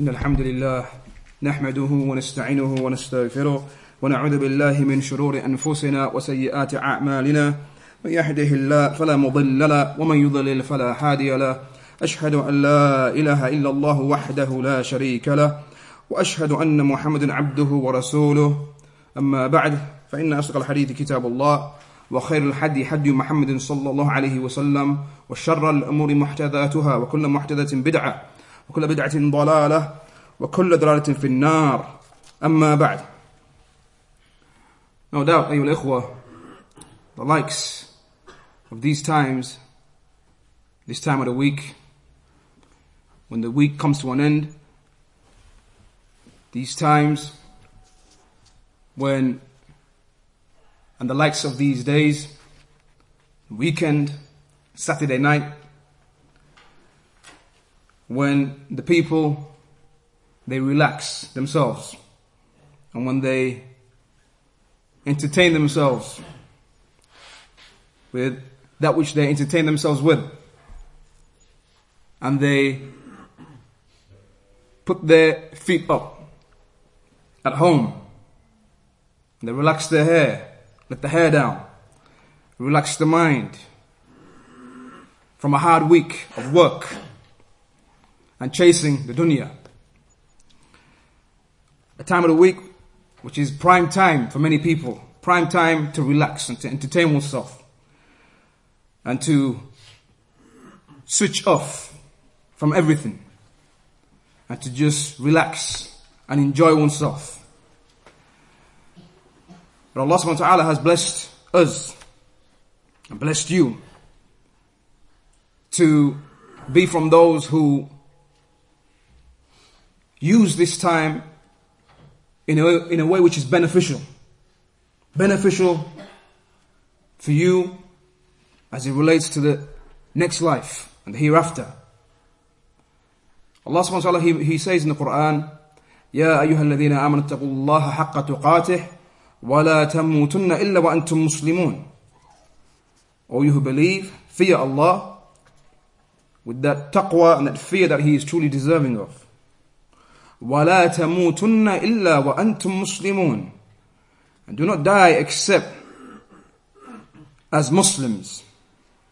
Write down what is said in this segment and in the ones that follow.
إن الحمد لله نحمده ونستعينه ونستغفره ونعوذ بالله من شرور أنفسنا وسيئات أعمالنا. من يهده الله فلا مضل له ومن يضلل فلا هادي له. أشهد أن لا إله إلا الله وحده لا شريك له وأشهد أن محمد عبده ورسوله. أما بعد فإن أصدق الحديث كتاب الله وخير الحدي حدي محمد صلى الله عليه وسلم وشر الأمور محتذاتها وكل محتذة بدعة. وكل بدعة ضلالة وكل ضلالة في النار أما بعد No doubt, أيها الإخوة, the likes of these times, this time of the week, when the week comes to an end, these times when, and the likes of these days, weekend, Saturday night, when the people, they relax themselves, and when they entertain themselves with that which they entertain themselves with, and they put their feet up at home. They relax their hair, let the hair down, relax the mind from a hard week of work and chasing the dunya. A time of the week which is prime time for many people, prime time to relax and to entertain oneself and to switch off from everything and to just relax and enjoy oneself. But Allah subhanahu wa ta'ala has blessed us and blessed you to be from those who use this time in a, in a way which is beneficial. Beneficial for you as it relates to the next life and the hereafter. Allah subhanahu wa ta'ala, he, he says in the Quran, يا أيها الذين آمنوا اتقوا الله حق تقاته ولا تموتن إلا وأنتم مسلمون. O you who believe, fear Allah with that taqwa and that fear that He is truly deserving of. ولا تموتن إلا وأنتم مسلمون. And do not die except as Muslims.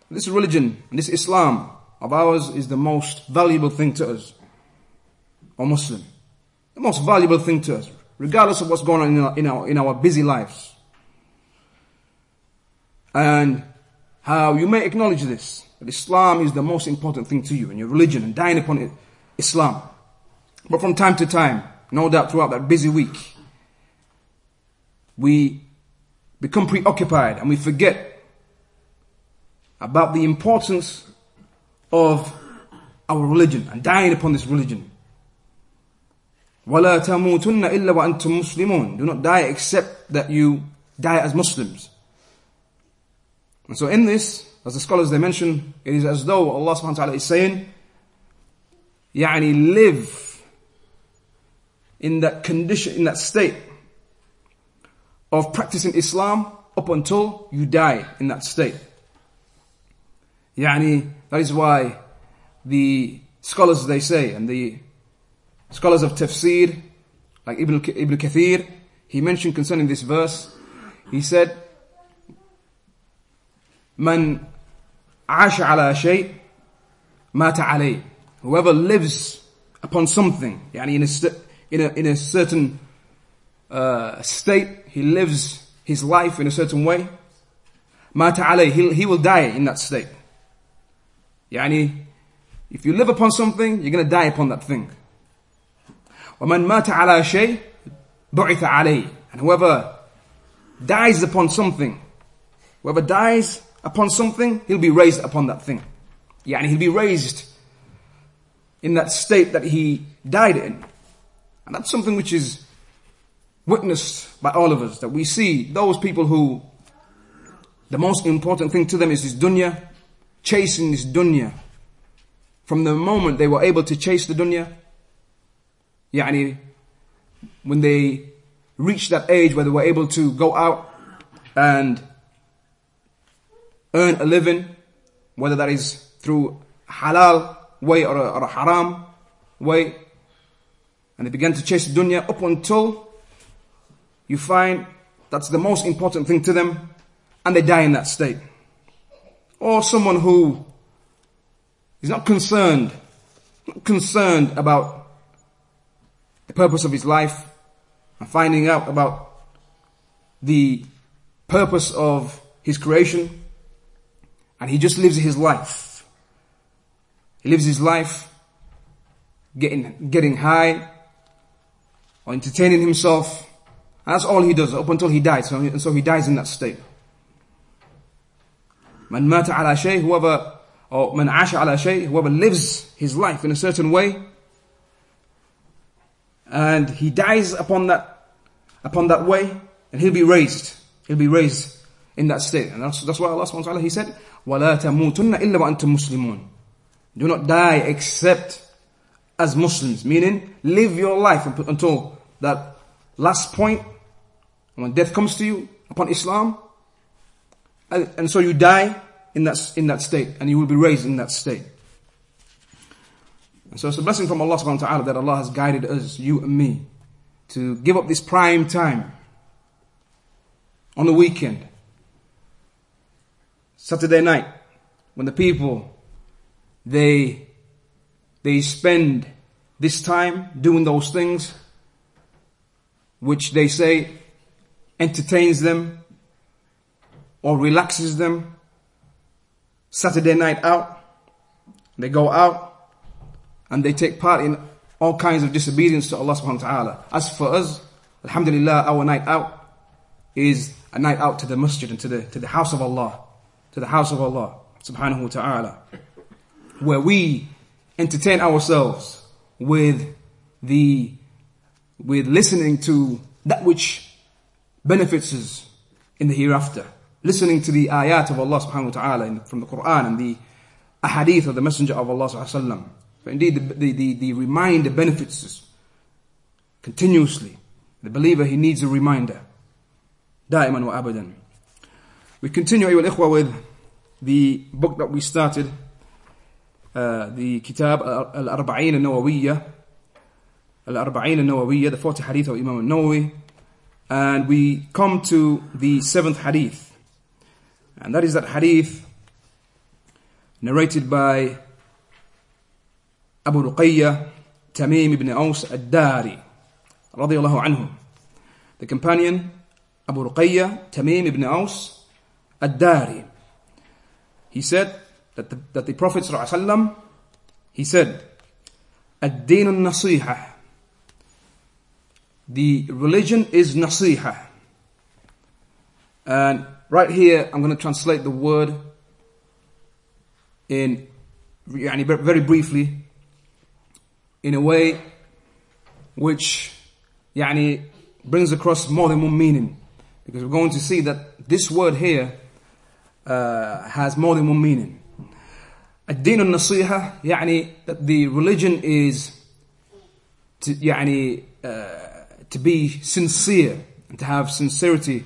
This religion, this Islam of ours is the most valuable thing to us. Or Muslim. The most valuable thing to us, regardless of what's going on in our, in our, in our busy lives. And how you may acknowledge this, that Islam is the most important thing to you and your religion and dying upon it, Islam. But from time to time, no doubt throughout that busy week, we become preoccupied and we forget about the importance of our religion and dying upon this religion. وَلَا تَمُوتُنَّ إِلَّا وَأَنْتُمْ مُسْلِمُونَ Do not die except that you die as Muslims. And so in this, as the scholars they mention, it is as though Allah subhanahu wa ta'ala is saying, يعني live in that condition, in that state of practicing Islam up until you die in that state. Yani, that is why the scholars they say, and the scholars of tafsir, like Ibn, Ibn Kathir, he mentioned concerning this verse, he said, Man asha ala shay, mata alay. Whoever lives upon something, yani in a in a, in a certain uh, state, he lives his life in a certain way, مات عليه. He, he will die in that state. Yani, if you live upon something, you're going to die upon that thing. ومن مات على شيء بعث عليه. And whoever dies upon something, whoever dies upon something, he'll be raised upon that thing. Yani he'll be raised in that state that he died in. And that's something which is witnessed by all of us, that we see those people who the most important thing to them is this dunya, chasing this dunya. From the moment they were able to chase the dunya, yani, when they reached that age where they were able to go out and earn a living, whether that is through halal way or a, or a haram way, and they began to chase dunya up until you find that's the most important thing to them and they die in that state. Or someone who is not concerned, not concerned about the purpose of his life and finding out about the purpose of his creation and he just lives his life. He lives his life getting, getting high or entertaining himself. And that's all he does up until he dies. So, and so he dies in that state. Man mata ala shay, whoever, or man asha ala shay, whoever lives his life in a certain way, and he dies upon that, upon that way, and he'll be raised. He'll be raised in that state. And that's, that's why Allah subhanahu wa ta'ala, He said, وَلَا تَمُوتُنَّ إِلَّا وَأَنْتُم مُسْلِمُونَ Do not die except as Muslims. Meaning, live your life until that last point, when death comes to you upon Islam, and, and so you die in that, in that state, and you will be raised in that state. And so it's a blessing from Allah subhanahu wa ta'ala that Allah has guided us, you and me, to give up this prime time on the weekend, Saturday night, when the people, they, they spend this time doing those things which they say entertains them or relaxes them. Saturday night out, they go out and they take part in all kinds of disobedience to Allah subhanahu wa ta'ala. As for us, Alhamdulillah, our night out is a night out to the masjid and to the, to the house of Allah, to the house of Allah subhanahu wa ta'ala, where we entertain ourselves with the, with listening to that which benefits us in the hereafter, listening to the ayat of Allah subhanahu wa ta'ala from the Quran and the ahadith of the Messenger of Allah sallallahu alaihi wasallam. For indeed, the, the, the, the reminder benefits us continuously. The believer, he needs a reminder. دائما وابدا. We continue أيها الإخوة with the book that we started uh, the كتاب الأربعين النووية الأربعين النووية the 40 hadith of Imam al-Nawawi and we come to the seventh hadith and that is that hadith narrated by Abu Ruqayya Tamim ibn Aus ad-Dari رضي الله عنه the companion Abu Ruqayya, Tamim ibn Aus, Ad-Dari. He said that the, that the Prophet ﷺ, he said, Ad-Din The religion is nasihah. And right here, I'm going to translate the word in very briefly in a way which يعني brings across more than one meaning. Because we're going to see that this word here uh, has more than one meaning. الدين النصيحة يعني that the religion is to, يعني uh, to be sincere and to have sincerity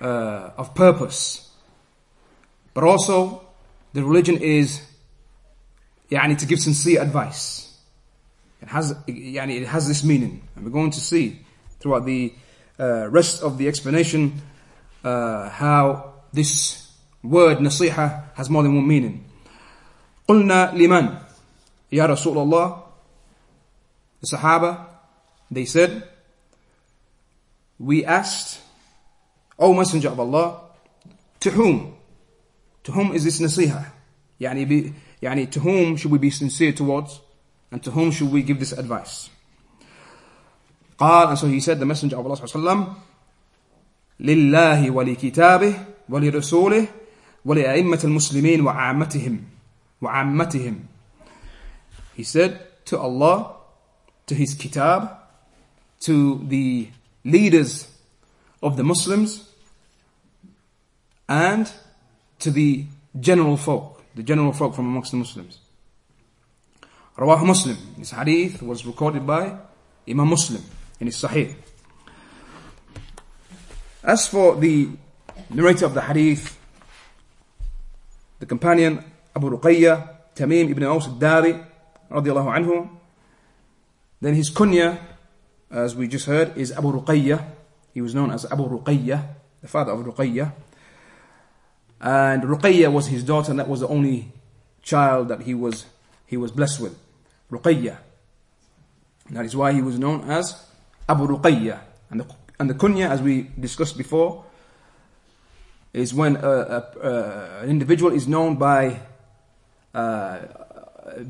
uh, of purpose. But also the religion is يعني to give sincere advice. It has يعني it has this meaning and we're going to see throughout the uh, rest of the explanation uh, how this word nasiha has more than one meaning. قلنا لمن يا رسول الله the Sahaba they said we asked O Messenger of Allah to whom to whom is this nasiha يعني, be, يعني to whom should we be sincere towards and to whom should we give this advice قال and so he said the messenger of Allah صلى الله عليه وسلم لله ولكتابه ولرسوله ولأئمة المسلمين وعامتهم وعامتهم He said to Allah, to His kitab, to the leaders of the Muslims, and to the general folk, the general folk from amongst the Muslims. Rawah Muslim. This hadith was recorded by Imam Muslim in his Sahih. As for the narrator of the hadith, the companion Abu Ruqayya, Tamim ibn Aus al-Dari, radiallahu anhu, then his kunya as we just heard, is Abu Ruqayya. He was known as Abu Ruqayya, the father of Ruqayya. And Ruqayya was his daughter, and that was the only child that he was he was blessed with. Ruqayya. That is why he was known as Abu Ruqayya. And the, and the kunya, as we discussed before, is when a, a, a, an individual is known by uh,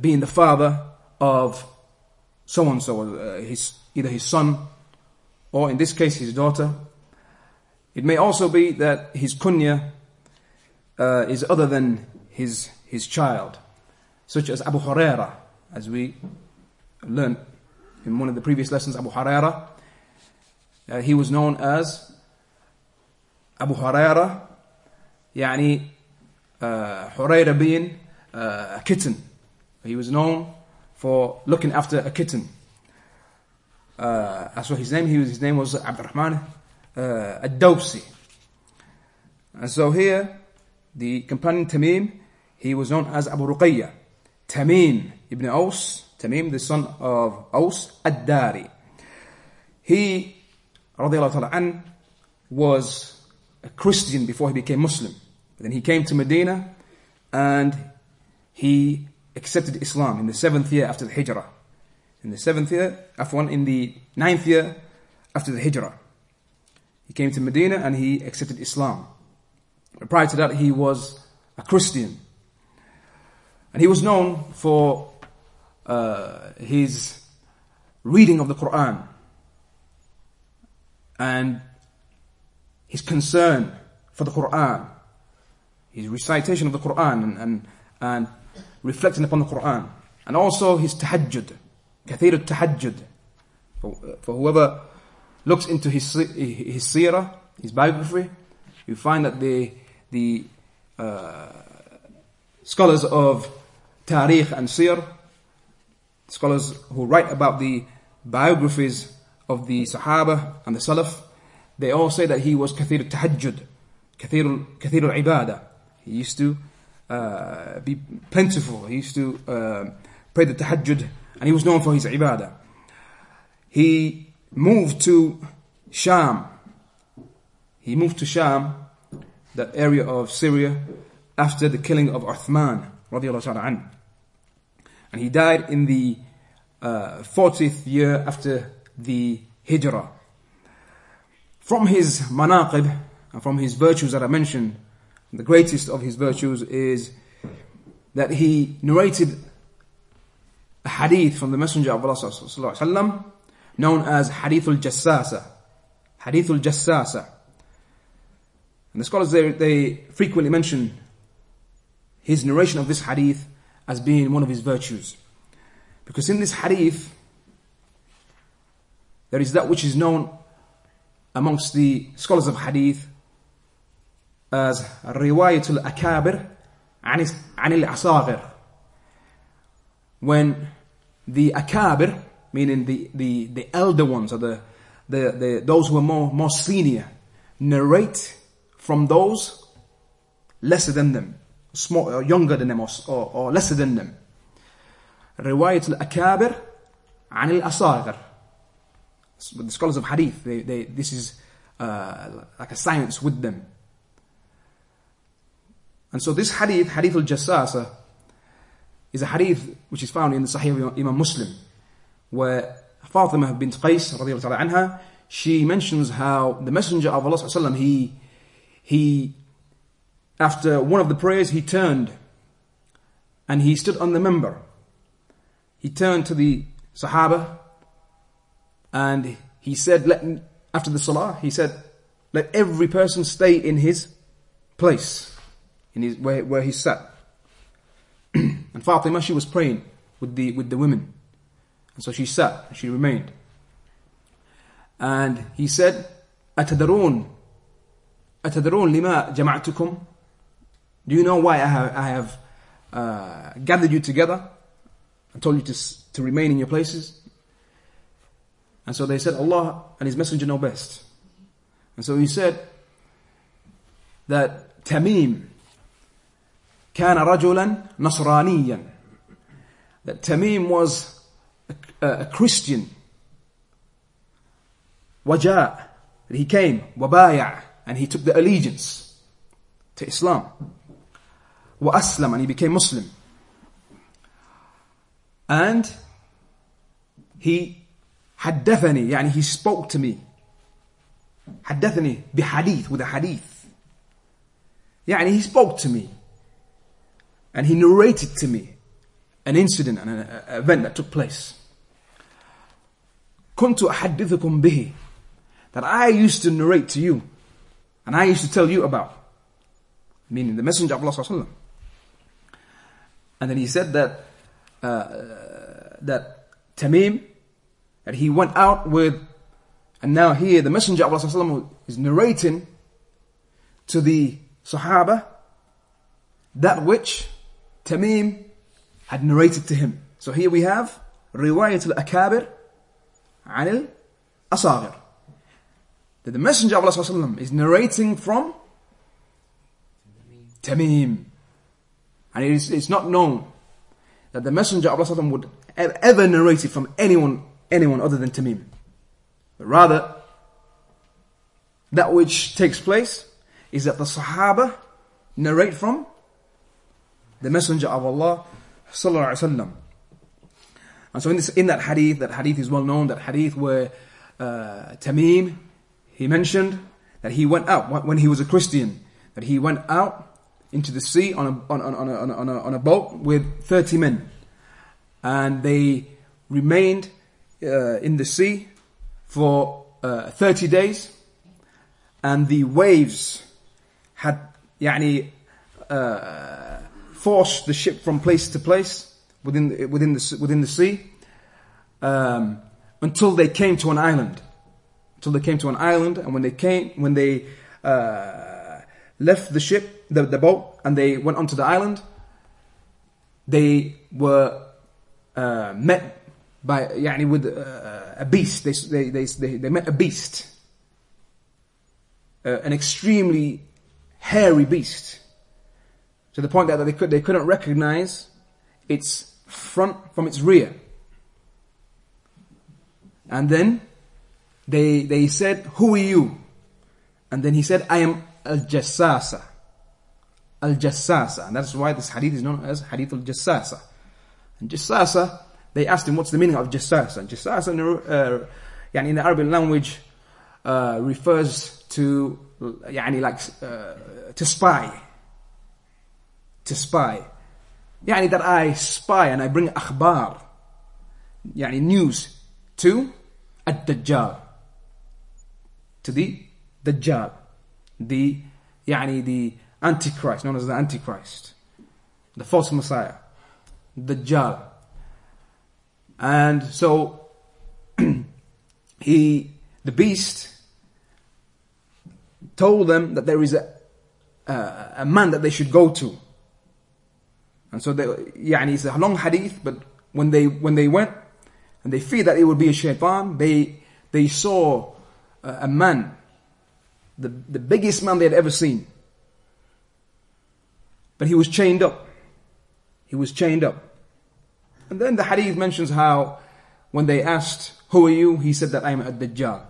being the father of so and so, his either his son or in this case his daughter. It may also be that his kunya uh, is other than his his child, such as Abu Huraira, as we learned in one of the previous lessons. Abu Huraira, uh, he was known as Abu Huraira, يعني uh, Huraira being uh, a kitten. He was known for looking after a kitten. Uh, as for his name, he was, his name was Abdurrahman uh, Ad-Dawsi. And so here, the companion Tamim, he was known as Abu Ruqayya. Tamim ibn Aus, Tamim the son of Aus Ad-Dari. He, radiallahu ta'ala an, was a Christian before he became Muslim. But then he came to Medina and he accepted Islam in the seventh year after the Hijrah. In the seventh year, afwan, in the ninth year after the Hijrah. He came to Medina and he accepted Islam. But prior to that, he was a Christian. And he was known for uh, his reading of the Quran and his concern for the Quran, his recitation of the Quran and, and, and reflecting upon the Quran. And also his tahajjud, kathir tahajjud. For, for whoever looks into his, his seerah, his biography, you find that the, the uh, scholars of tariq and seer, scholars who write about the biographies of the Sahaba and the Salaf, they all say that he was kathir tahajjud, kathir, kathir al-ibadah. He used to uh, be plentiful. He used to uh, pray the tahajjud and he was known for his ibadah. He moved to Sham. He moved to Sham, that area of Syria, after the killing of Uthman, radiallahu And he died in the uh, 40th year after the Hijrah. From his manaqib, and from his virtues that I mentioned, the greatest of his virtues is that he narrated a hadith from the Messenger of Allah known as Hadith al-Jassasa. Hadith al-Jassasa. And the scholars they, they frequently mention his narration of this hadith as being one of his virtues. Because in this hadith, there is that which is known amongst the scholars of hadith as رواية الأكابر عن عن الأصاغر when the akabir meaning the, the, the elder ones or the, the, the those who are more, more senior narrate from those lesser than them small or younger than them or, or, or lesser than them رواية الأكابر عن الأصاغر the scholars of hadith they, they, this is uh, like a science with them and so this hadith, hadith al-Jassasa, is a hadith which is found in the Sahih of Imam Muslim, where Fatima bint Qais, radiallahu anha, she mentions how the Messenger of Allah he, he, after one of the prayers, he turned and he stood on the minbar. He turned to the Sahaba and he said, let, after the Salah, he said, let every person stay in his place in his, where, where he sat. and Fatima, she was praying with the, with the women. And so she sat, and she remained. And he said, أتدرون أتدرون لما جمعتكم Do you know why I have, I have uh, gathered you together and told you to, to remain in your places? And so they said, Allah and His Messenger know best. And so he said that Tamim, كان رجلا نصرانيا that Tamim was a, a Christian وجاء that he came وبايع and he took the allegiance to Islam وأسلم and he became Muslim and he حدثني يعني he spoke to me حدثني بحديث with a hadith يعني he spoke to me and he narrated to me an incident and an event that took place كنت أحدثكم به that I used to narrate to you and I used to tell you about meaning the messenger of Allah sallallahu and then he said that uh, that Tamim that he went out with and now here the messenger of Allah is narrating to the Sahaba that which Tamim had narrated to him. So here we have Riwayat al-Akabir anil Asagir. That the Messenger of Allah is narrating from Tamim. And it is, it's not known that the Messenger of Allah would ever narrate it from anyone, anyone other than Tamim. But rather, that which takes place is that the Sahaba narrate from the Messenger of Allah sallallahu alaihi wasallam. And so in, this, in that hadith, that hadith is well known, that hadith where uh, Tamim, he mentioned that he went out when he was a Christian, that he went out into the sea on a, on, on, a, on, a, on, a, on a boat with 30 men. And they remained uh, in the sea for uh, 30 days. And the waves had, yani, uh, forced the ship from place to place within the, within the, within the sea um, until they came to an island. Until they came to an island, and when they came, when they uh, left the ship, the, the boat, and they went onto the island, they were uh, met by يعني with uh, a beast. They, they, they, they, they met a beast, uh, an extremely hairy beast to the point that they, could, they couldn't recognize its front from its rear. And then they, they said, who are you? And then he said, I am Al-Jassasa. Al-Jassasa. And that's why this hadith is known as Hadith Al-Jassasa. And Jassasa, they asked him, what's the meaning of Jassasa? Jassasa, uh, in the Arabic language, uh, refers to, يعني like, uh, to spy to spy يعني that I spy and I bring أخبار يعني news to الدجال to the Dajjal the يعني the Antichrist known as the Antichrist the false Messiah Dajjal and so he the beast told them that there is a, a, a man that they should go to and so they, يعني it's a long hadith, but when they, when they went, and they feared that it would be a shaitan, they, they saw a, a man, the, the biggest man they had ever seen. But he was chained up. He was chained up. And then the hadith mentions how when they asked, who are you? He said that I'm a Dajjal.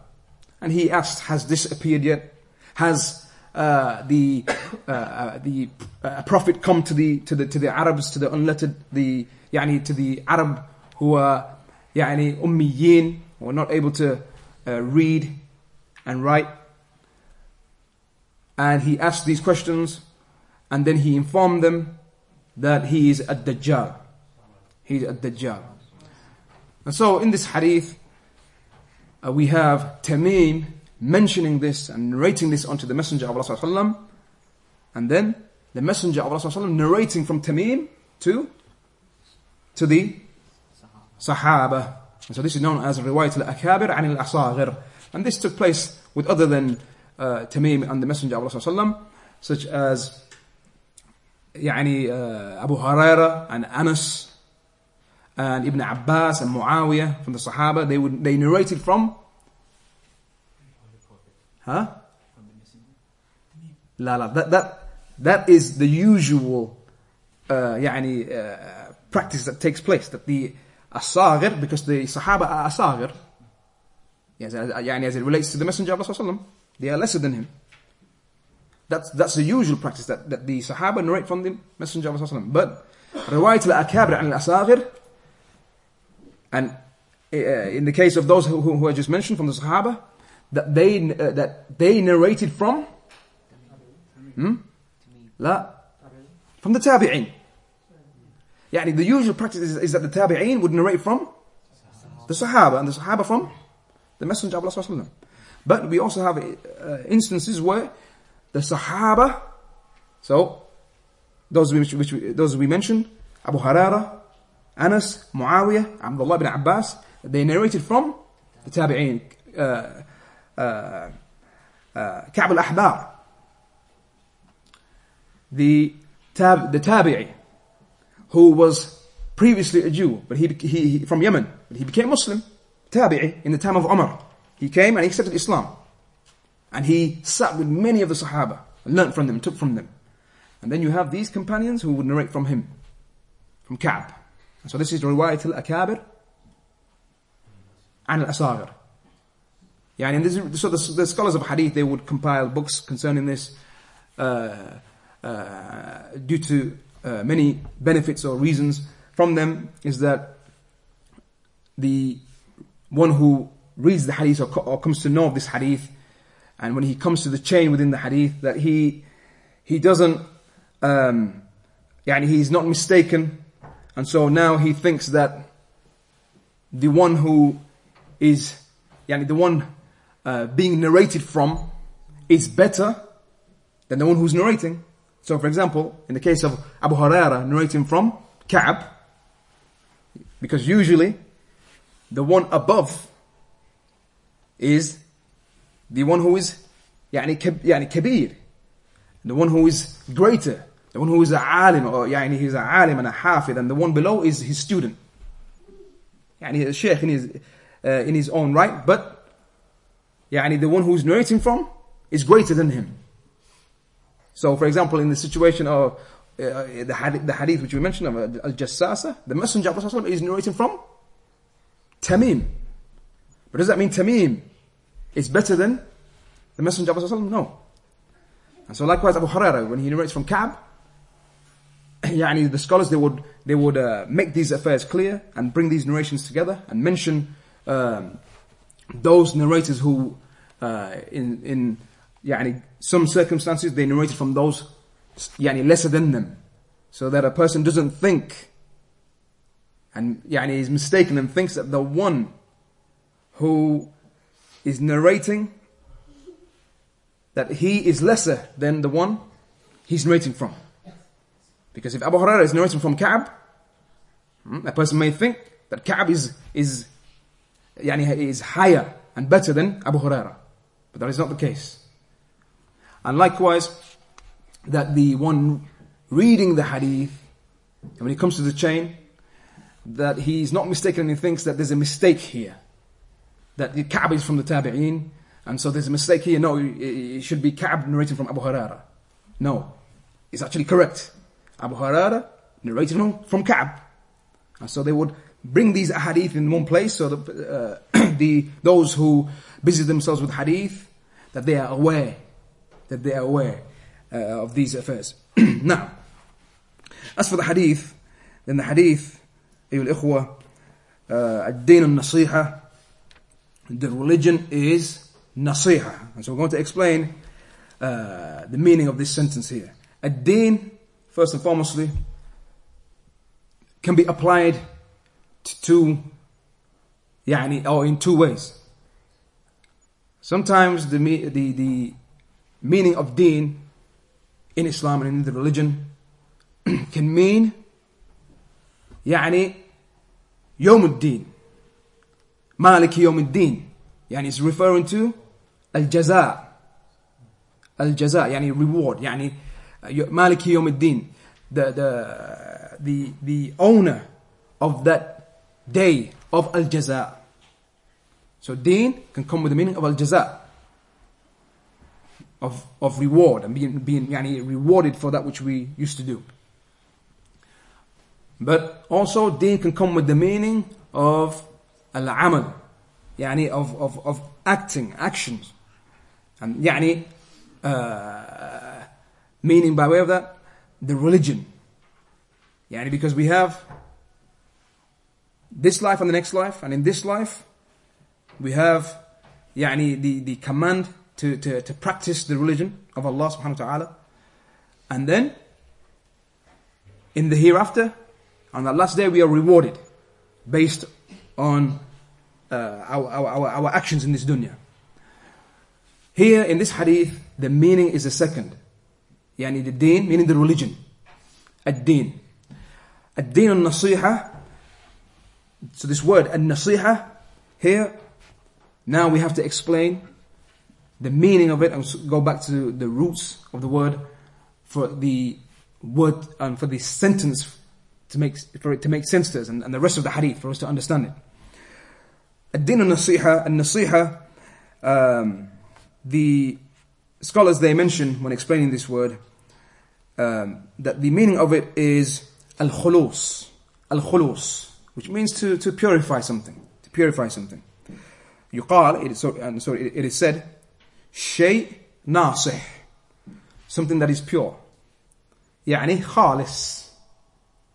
And he asked, has this appeared yet? Has uh, the uh, uh, the uh, prophet come to the to the to the Arabs to the unlettered the يعني to the Arab who are يعني ummiyin who are not able to uh, read and write and he asked these questions and then he informed them that he is a Dajjal he's a Dajjal and so in this hadith uh, we have Tamim mentioning this and narrating this onto the Messenger of Allah and then the Messenger of Allah narrating from Tamim to to the Sahaba. And so this is known as Riwayat al-Akabir and al-Asaghir. And this took place with other than uh, Tamim and the Messenger of Allah such as يعني uh, Abu Huraira and Anas and Ibn Abbas and Muawiyah from the Sahaba. They would they narrated from Huh? La la. That, that, that is the usual uh, يعني, uh, practice that takes place. That the asagir, because the Sahaba are asagir, Yes, يعني as it relates to the Messenger of Allah they are lesser than him. That's, that's the usual practice that, that the Sahaba narrate from the Messenger of Allah. But رواية الأكابر عن الأصاغر and uh, in the case of those who, who, who I just mentioned from the Sahaba, that they uh, that they narrated from? Hmm? from the tabi'in. Yeah, the usual practice is, is that the tabi'in would narrate from the sahaba and the sahaba from the messenger of Allah but we also have uh, instances where the sahaba so those which, which those we mentioned Abu Huraira Anas Muawiyah Abdullah ibn Abbas they narrated from the tabi'in uh, uh, uh, Ka'b al-Ahbar, the, tab, the Tabi'i, who was previously a Jew, but he, he, he, from Yemen, but he became Muslim, Tabi'i, in the time of Umar. He came and he accepted Islam. And he sat with many of the Sahaba, and learned from them, took from them. And then you have these companions who would narrate from him, from Ka'b. So this is riwayat al-akabir and al-asagir. Yeah, and this, so the, the, scholars of hadith, they would compile books concerning this uh, uh, due to uh, many benefits or reasons. From them is that the one who reads the hadith or, or comes to know of this hadith, and when he comes to the chain within the hadith, that he he doesn't, um, he's not mistaken and so now he thinks that the one who is, yani the one uh, being narrated from is better than the one who's narrating. So for example, in the case of Abu Huraira narrating from Ka'b, because usually the one above is the one who is يعني, يعني كبير, the one who is greater. The one who is a alim, or يعني he's a alim and a hafid, and the one below is his student. يعني a sheikh in his, uh, in his own right, but يعني the one who's narrating from is greater than him. So, for example, in the situation of uh, the, hadith, which we mentioned of uh, Al-Jassasa, the Messenger of Allah is narrating from Tamim. But does that mean Tamim is better than the Messenger of Allah? No. And so likewise Abu Huraira, when he narrates from Ka'b, yeah, and the scholars, they would, they would uh, make these affairs clear and bring these narrations together and mention um, those narrators who uh, in in يعني some circumstances they narrated from those يعني lesser than them so that a person doesn't think and يعني is mistaken and thinks that the one who is narrating that he is lesser than the one he's narrating from because if Abu Huraira is narrating from Ka'b, hmm, a person may think that Ka'b is, is, yani, is higher and better than Abu Huraira. But that is not the case. And likewise, that the one reading the hadith, when it comes to the chain, that he is not mistaken and thinks that there's a mistake here. That the Ka'b is from the Tabi'een, and so there's a mistake here. No, it should be Ka'b narrating from Abu Huraira. No, it's actually correct. Abu Huraira narrating from Ka'b. And so they would bring these hadith in one place so that uh, the, those who busy themselves with hadith, that they are aware, that they are aware uh, of these affairs. now, as for the hadith, then the hadith, أيها الإخوة, uh, الدين النصيحة, the religion is nasiha. And so we're going to explain uh, the meaning of this sentence here. الدين first and foremostly, can be applied to two, يعني, or in two ways. Sometimes the, the, the meaning of deen in Islam and in the religion can mean يعني يوم الدين مالك يوم الدين يعني it's referring to الجزاء الجزاء يعني reward يعني Maliki Yawmuddin, the, the, the, the owner of that day of Al Jaza. So deen can come with the meaning of Al Jaza, of, of reward and being, being yani, rewarded for that which we used to do. But also deen can come with the meaning of Al Amal, yani of, of, of acting, actions. And yani, uh, meaning by way of that, the religion. Yani because we have this life and the next life, and in this life, we have يعني the, the command to, to, to practice the religion of Allah subhanahu wa ta'ala. And then, in the hereafter, on the last day, we are rewarded based on uh, our, our, our, actions in this dunya. Here in this hadith, the meaning is the second. Yani the deen, meaning the religion. Ad-deen. Ad-deen al-nasiha. so this word, al-nasiha, here, now we have to explain the meaning of it and go back to the roots of the word for the word and for the sentence to make for it to make sense to us and, and the rest of the hadith for us to understand it. Ad-din al-nasiha, al-nasiha, um, the scholars they mention when explaining this word um, that the meaning of it is al-khulus, al-khulus, which means to, to purify something, to purify something. يقال, it is, so, sorry, it is said, شيء ناصح, something that is pure. يعني خالص,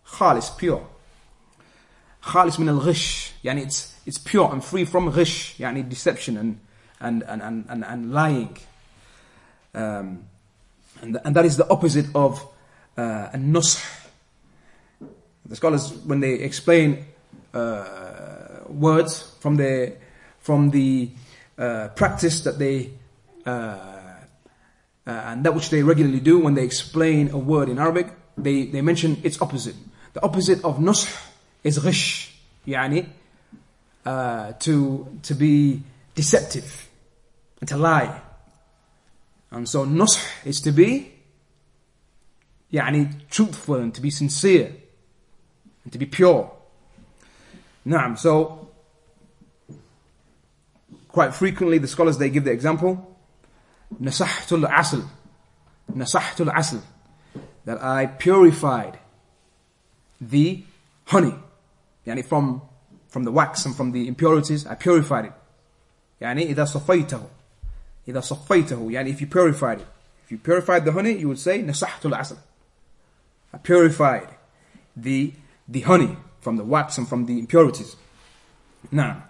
خالص, pure. خالص من الغش, يعني it's it's pure and free from ghish, yani deception and, and, and, and, and, and lying. Um, and, and that is the opposite of uh, nush. the scholars when they explain uh, words from the from the uh, practice that they uh, uh, and that which they regularly do when they explain a word in Arabic, they, they mention its opposite. The opposite of nusr is ghish, yani uh, to to be deceptive and to lie. And so nusr is to be yani truthful and to be sincere and to be pure. Naam, so quite frequently the scholars they give the example nasahtul asl nasahtul asl that I purified the honey yani from from the wax and from the impurities, I purified it. يعني إذا صفيته إذا صفيته يعني if you purified it. If you purified the honey, you would say نصحت العسل. I purified the, the honey from the wax and from the impurities. Now,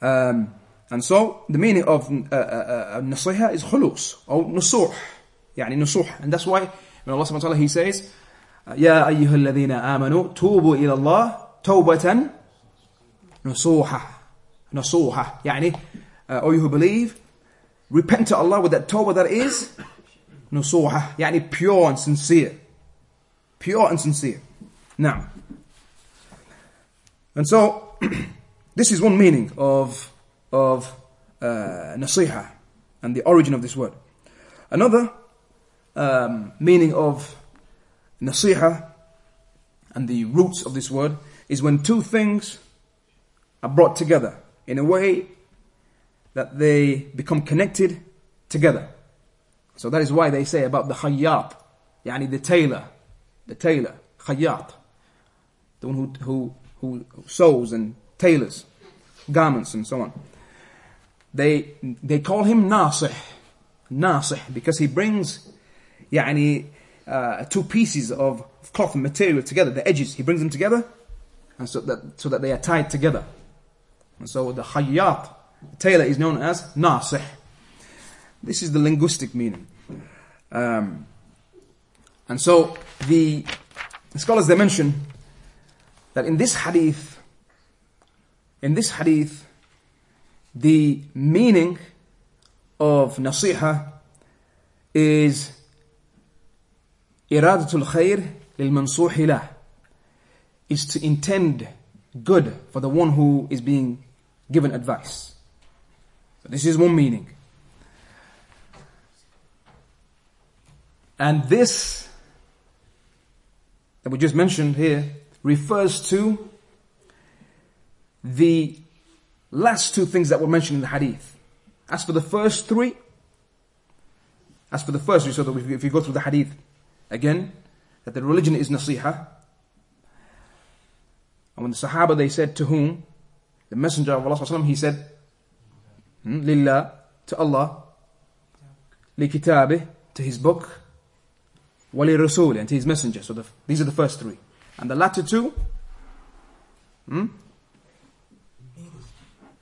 um, and so the meaning of uh, uh, uh, nasiha is khulus or nusuh. يعني نصوح. And that's why when Allah subhanahu wa ta'ala he says, يا أيها الذين آمنوا توبوا إلى الله توبة nasuha. Nasuha. Yani, uh, or you who believe, repent to Allah with that tawbah that is nasuha. Yani pure and sincere. Pure and sincere. Now. And so, this is one meaning of, of uh, nasiha and the origin of this word. Another um, meaning of nasiha and the roots of this word is when two things are brought together in a way that they become connected together. So that is why they say about the khayyat, yani the tailor, the tailor, khayyat, the one who, who, who sews and tailors garments and so on. They, they call him nasih, nasih, because he brings, yani, uh, two pieces of cloth and material together, the edges, he brings them together, and so that, so that they are tied together. And so the khayyat, tailor is known as nasih. This is the linguistic meaning. Um, and so the scholars they mention that in this hadith, in this hadith, the meaning of nasiha is iradatul khair lil mansuhi lah is to intend good for the one who is being given advice. So this is one meaning. And this that we just mentioned here refers to the last two things that were mentioned in the hadith. As for the first three, as for the first three, so that if you go through the hadith again, that the religion is nasiha. And when the Sahaba they said to whom? The Messenger of Allah he said, hmm, Lillah, to Allah, kitabih, to his book, wali rasul, and to his messenger. So the, these are the first three. And the latter two, hmm,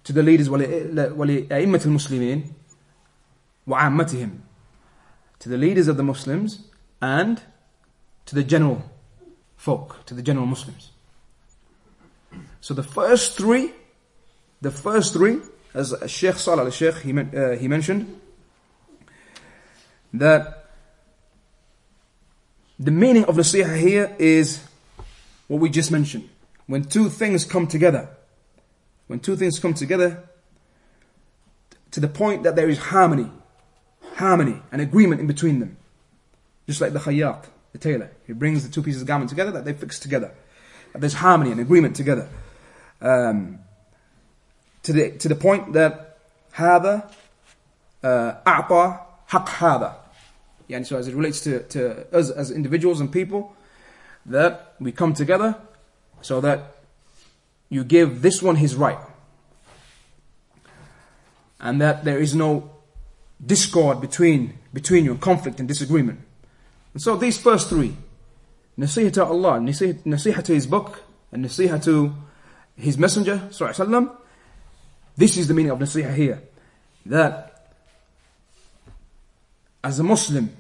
to the leaders, ولأئمة المسلمين وعامتهم to the leaders of the Muslims and to the general folk, to the general Muslims. So the first three, the first three, as Sheikh Salih al-Sheikh, he, uh, he mentioned, that the meaning of nasiha here is what we just mentioned. When two things come together, when two things come together to the point that there is harmony, harmony and agreement in between them. Just like the khayyat, the tailor. He brings the two pieces of garment together that they fix together. That there's harmony and agreement together. Um, to the to the point that هذا أعطى حق هذا. Yani so as it relates to, to us as individuals and people, that we come together so that you give this one his right. And that there is no discord between, between you, conflict and disagreement. And so these first three, nasiha to Allah, nasiha to His book, and nasiha to His Messenger, sallallahu this is the meaning of nasiha here. That as a Muslim,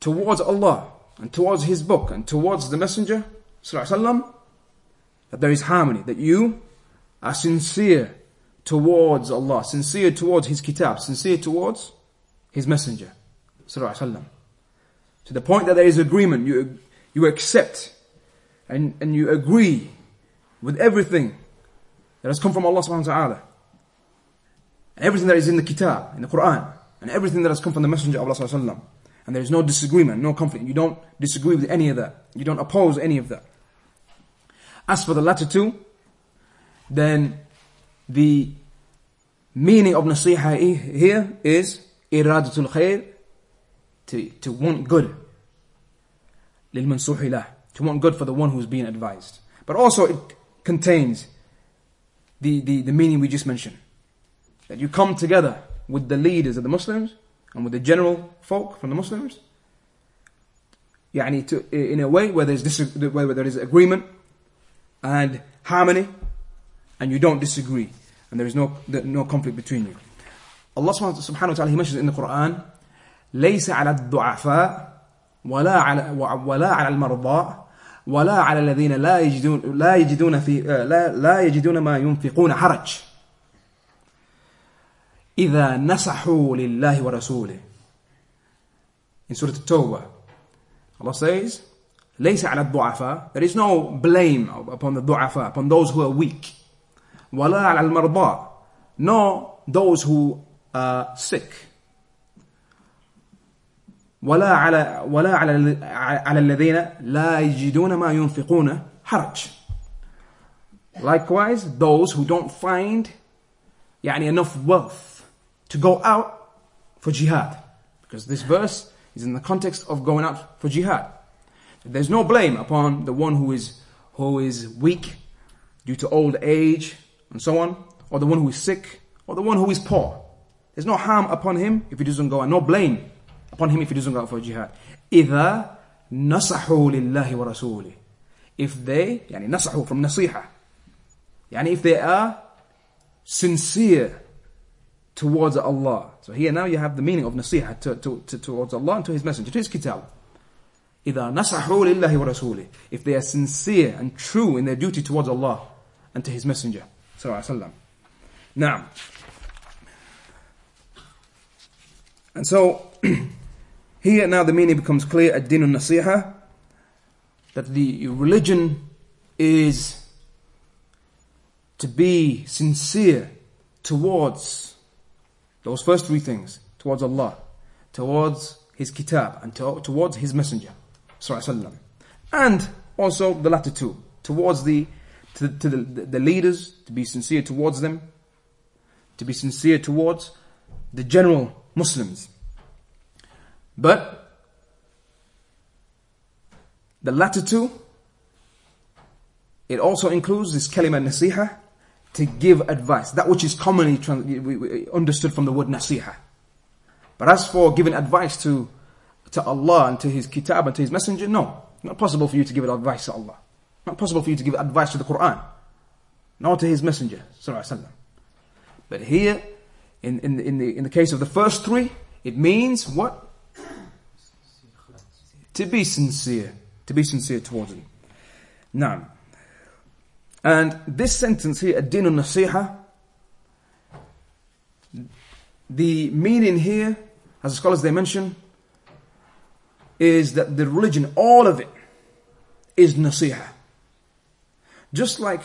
towards Allah, and towards His book, and towards the Messenger, sallallahu Alaihi Wasallam, that there is harmony, that you are sincere towards Allah, sincere towards His kitab, sincere towards His Messenger. Sallallahu Alaihi Wasallam. To the point that there is agreement, you, you accept and, and you agree with everything that has come from Allah subhanahu wa ta'ala. Everything that is in the kitab, in the Quran, and everything that has come from the Messenger of Allah sallallahu And there is no disagreement, no conflict. You don't disagree with any of that. You don't oppose any of that. As for the latter two, then the meaning of nasiha here is iradatul khair, to, to want good. للمنصوح to want good for the one who's being advised. But also it contains the, the, the meaning we just mentioned. That you come together with the leaders of the Muslims and with the general folk from the Muslims يعني to, in a way where, there's where there is agreement and harmony and you don't disagree and there is no, no conflict between you. Allah subhanahu wa ta'ala he mentions in the Quran ليس على الضعفاء ولا على ولا على المرضى ولا على الذين لا يجدون لا يجدون في لا لا يجدون ما ينفقون حرج إذا نصحوا لله ورسوله in Surah At-Tawbah Allah says ليس على الضعفاء there is no blame upon the ضعفاء upon those who are weak ولا على المرضى no those who are sick ولا على ولا على على الذين لا يجدون ما ينفقون حرج likewise those who don't find يعني enough wealth to go out for jihad because this verse is in the context of going out for jihad There's no blame upon the one who is, who is weak due to old age and so on, or the one who is sick, or the one who is poor. There's no harm upon him if he doesn't go, and no blame upon him if he doesn't go out for jihad. إذا نصحوا لله ورسوله. If they, يعني نصحوا from nasiha. يعني if they are sincere towards Allah. So here now you have the meaning of nasiha to, to, to, towards Allah and to His Messenger, to His kitab. إذا نصحوا لله ورسوله if they are sincere and true in their duty towards Allah and to His Messenger صلى الله عليه وسلم نعم and so here now the meaning becomes clear الدين النصيحة that the religion is to be sincere towards those first three things towards Allah towards his kitab and to, towards his messenger and also the latter two, towards the, to, to the, the leaders, to be sincere towards them, to be sincere towards the general Muslims. But the latter two, it also includes this kalima nasiha to give advice. That which is commonly understood from the word nasiha. But as for giving advice to, to Allah and to His kitab and to His messenger, no. Not possible for you to give advice to Allah. Not possible for you to give advice to the Quran. Nor to His messenger. sallallahu But here, in, in, in, the, in the case of the first three, it means what? To be sincere. To be sincere towards him. Now, and this sentence here, ad-din nasiha the meaning here, as the scholars they mention, is that the religion, all of it, is nasiha. Just like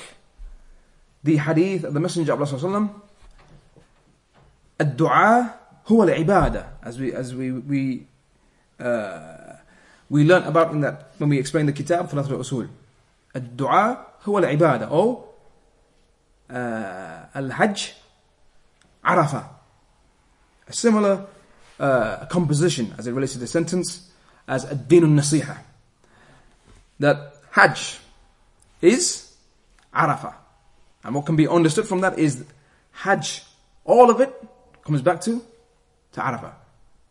the hadith of the Messenger of Allah الدعاء هو العبادة as we as we we uh, we learned about in that when we explained the kitab ثلاثة الأصول الدعاء هو العبادة أو uh, الحج عرفة a similar uh, composition as it relates to the sentence as الدين النصيحة that Hajj is Arafah and what can be understood from that is Hajj all of it comes back to, to Arafah.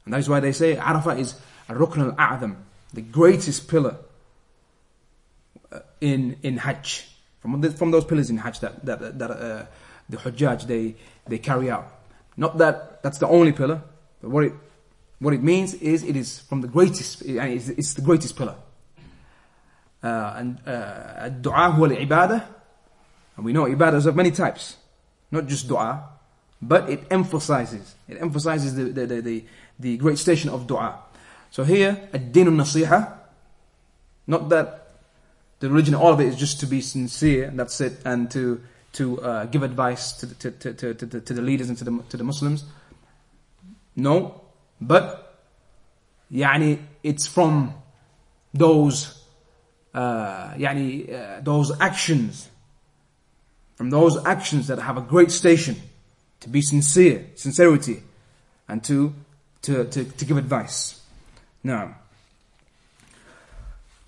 And that is why they say Arafah is a Rukn al-A'zam, the greatest pillar uh, in, in Hajj. From, the, from those pillars in Hajj that, that, that uh, the Hujjaj, they, they carry out. Not that that's the only pillar, but what it, what it means is it is from the greatest, it's, it's the greatest pillar. Uh, and uh, dua huwa al-ibadah, and we know ibadah is of many types, not just dua, but it emphasizes, it emphasizes the, the, the, the, the great station of dua. So here, ad-din nasiha not that the religion, all of it is just to be sincere, that's it, and to, to uh, give advice to, to, to, to, to, to the leaders and to the, to the Muslims. No, but يعني it's from those uh, يعني, uh, those actions from those actions that have a great station to be sincere, sincerity, and to, to, to, to give advice. Now,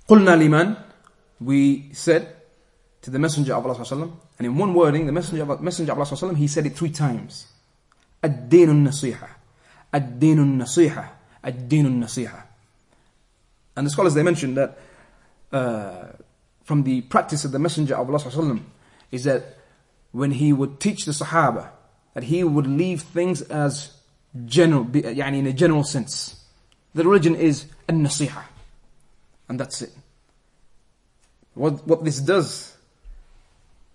قلنا liman, we said to the Messenger of Allah and in one wording, the Messenger of, Messenger of Allah he said it three times. الدين النصيحة الدين النصيحة الدين النصيحة And the scholars they mentioned that uh, from the practice of the Messenger of Allah is that when he would teach the Sahaba that he would leave things as general, يعني in a general sense. The religion is a nasiha. And that's it. What, what this does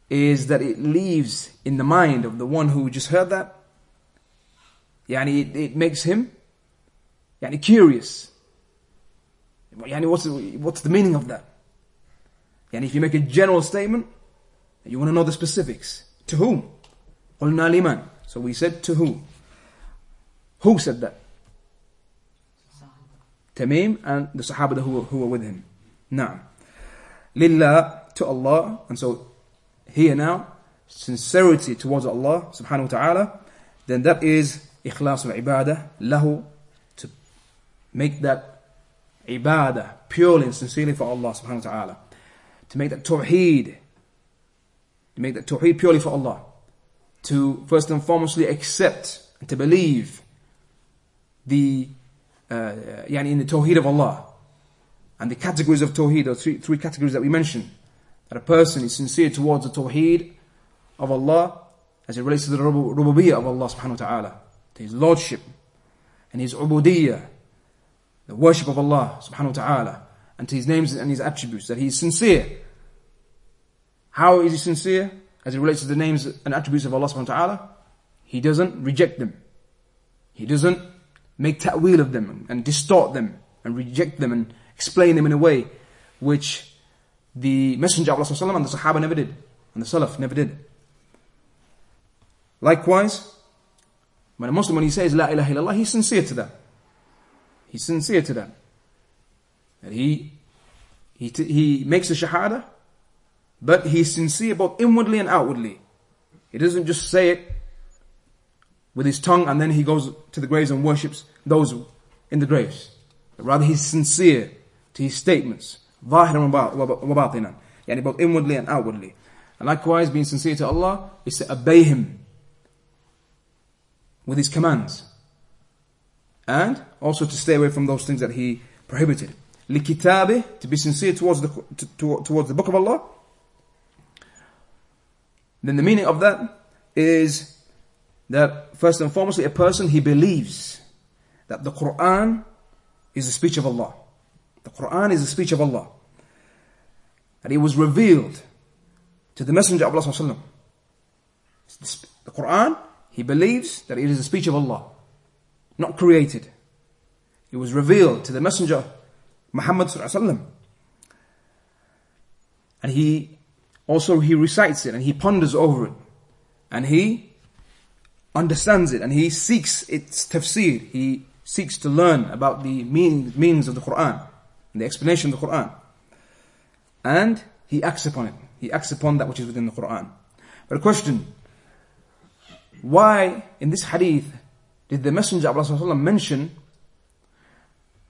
is that it leaves in the mind of the one who just heard that, يعني it, it makes him يعني curious. يعني what's, what's the meaning of that? يعني if you make a general statement, you want to know the specifics. To whom? قلنا لمن so we said to who who said that Tamim and the Sahaba who, who were with him now lillah to Allah. And so here now sincerity towards Allah subhanahu wa ta'ala then that is ikhlas al-ibadah lahu to make that ibadah purely and sincerely for Allah subhanahu wa ta'ala. To make that tawheed to make that tawheed purely for Allah. To first and foremostly accept and to believe the uh, yani in the Tawheed of Allah and the categories of Tawheed, are three, three categories that we mentioned. That a person is sincere towards the Tawheed of Allah as it relates to the rububiyyah of Allah subhanahu wa ta'ala, to His Lordship and His ubudiyyah, the worship of Allah subhanahu wa ta'ala, and to His names and His attributes, that He is sincere. How is He sincere? as it relates to the names and attributes of Allah subhanahu wa ta'ala, He doesn't reject them. He doesn't make ta'wil of them and distort them and reject them and explain them in a way which the Messenger of Allah and the Sahaba never did, and the Salaf never did. Likewise, when a Muslim, when he says La ilaha illallah, he's sincere to that. He's sincere to that. And he, he, he makes the Shahada, but he's sincere both inwardly and outwardly. He doesn't just say it with his tongue and then he goes to the graves and worships those in the graves. But rather he's sincere to his statements. ظاهرا وباطنا. يعني both inwardly and outwardly. And likewise, being sincere to Allah is to obey Him with His commands. And also to stay away from those things that He prohibited. لِكِتَابِهِ To be sincere towards the, to, to, towards the Book of Allah. Then the meaning of that is that first and foremost, a person, he believes that the Quran is the speech of Allah. The Quran is the speech of Allah. And it was revealed to the Messenger of Allah. The Quran, he believes that it is the speech of Allah, not created. It was revealed to the Messenger Muhammad and he also he recites it and he ponders over it and he understands it and he seeks its tafsir. He seeks to learn about the mean, meanings of the Quran the explanation of the Quran. And he acts upon it. He acts upon that which is within the Quran. But a question, why in this hadith did the Messenger of Allah mention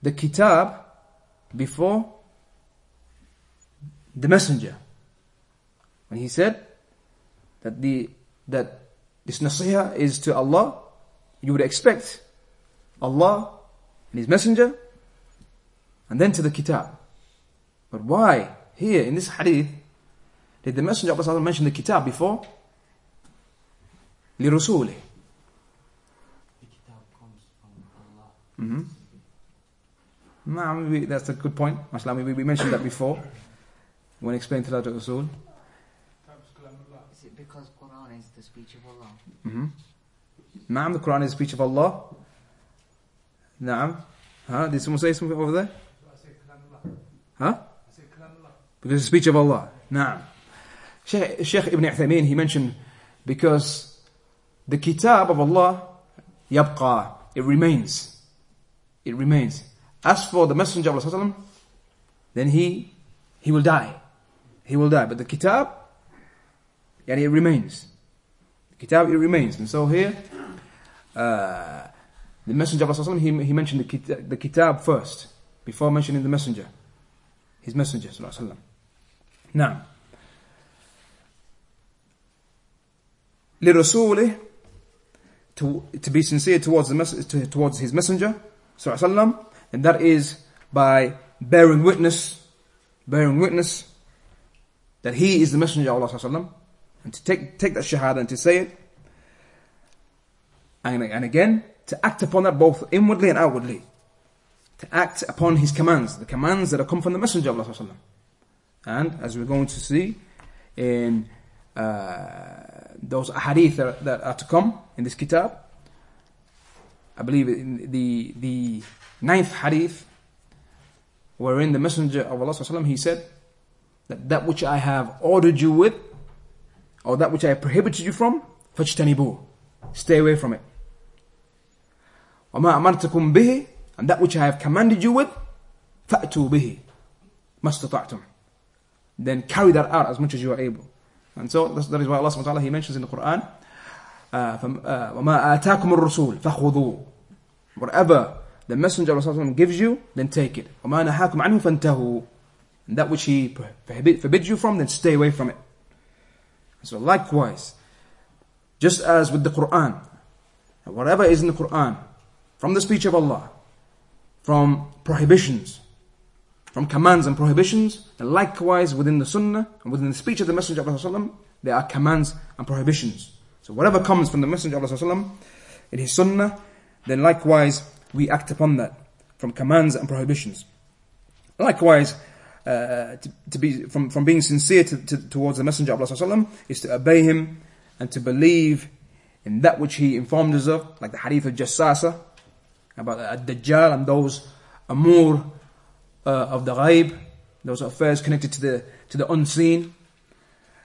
the kitab before the messenger when he said that the that this nasiha is to Allah you would expect Allah and his messenger and then to the kitab. But why here in this hadith did the Messenger of Allah mention the kitab before? لرسوله. Mm-hmm. Nah, maybe that's a good point. Mashallah, we, we mentioned that before when explaining to Thalathul Usul. Is it because Quran is the speech of Allah? Mm-hmm. The Quran is the speech of Allah. Naam. Huh? Did someone say something over there? Huh? Because the speech of Allah. Naam. Sheikh, Sheikh Ibn Uthaymeen, he mentioned because the kitab of Allah, yabqa, it remains. It remains. As for the Messenger of Allah, then he, he will die. He will die. But the kitab, yani it remains. The kitab, it remains. And so here, uh, the Messenger of Allah, he, he mentioned the the kitab first, before mentioning the Messenger His Messenger, sallallahu Now, لرسوله to, to be sincere towards the mess- to, towards his messenger sallallahu and that is by bearing witness bearing witness that he is the messenger of Allah sallallahu and to take take that shahada and to say it and, and again to act upon that both inwardly and outwardly to act upon his commands the commands that have come from the messenger of Allah sallallahu and as we're going to see in uh, those hadith that, that, are to come in this kitab. I believe in the the ninth hadith, wherein the Messenger of Allah he said that that which I have ordered you with, or that which I have prohibited you from, فَاجْتَنِبُوهُ Stay away from it. وَمَا أَمَرْتَكُمْ بِهِ And that which I have commanded you with, فَأْتُوا بِهِ مَا Then carry that out as much as you are able. And so that is why Allah subhanahu wa ta'ala He mentions in the Quran, uh, وَمَا آتَاكُمُ الرُّسُولُ فَخُذُوا Whatever the Messenger of Allah gives you, then take it. وَمَا نَهَاكُمْ عَنْهُ فَانْتَهُوا And that which He forbids you from, then stay away from it. So likewise, just as with the Quran, whatever is in the Quran, from the speech of Allah, from prohibitions, from commands and prohibitions, and likewise within the Sunnah and within the speech of the Messenger of Allah, there are commands and prohibitions. So whatever comes from the Messenger of Allah in his Sunnah, then likewise we act upon that from commands and prohibitions. Likewise, uh, to, to, be from, from being sincere to, to, towards the Messenger of Allah is to obey him and to believe in that which he informed us of, like the hadith of Jassasa about the Dajjal and those Amur uh, of the ghaib, those affairs connected to the to the unseen,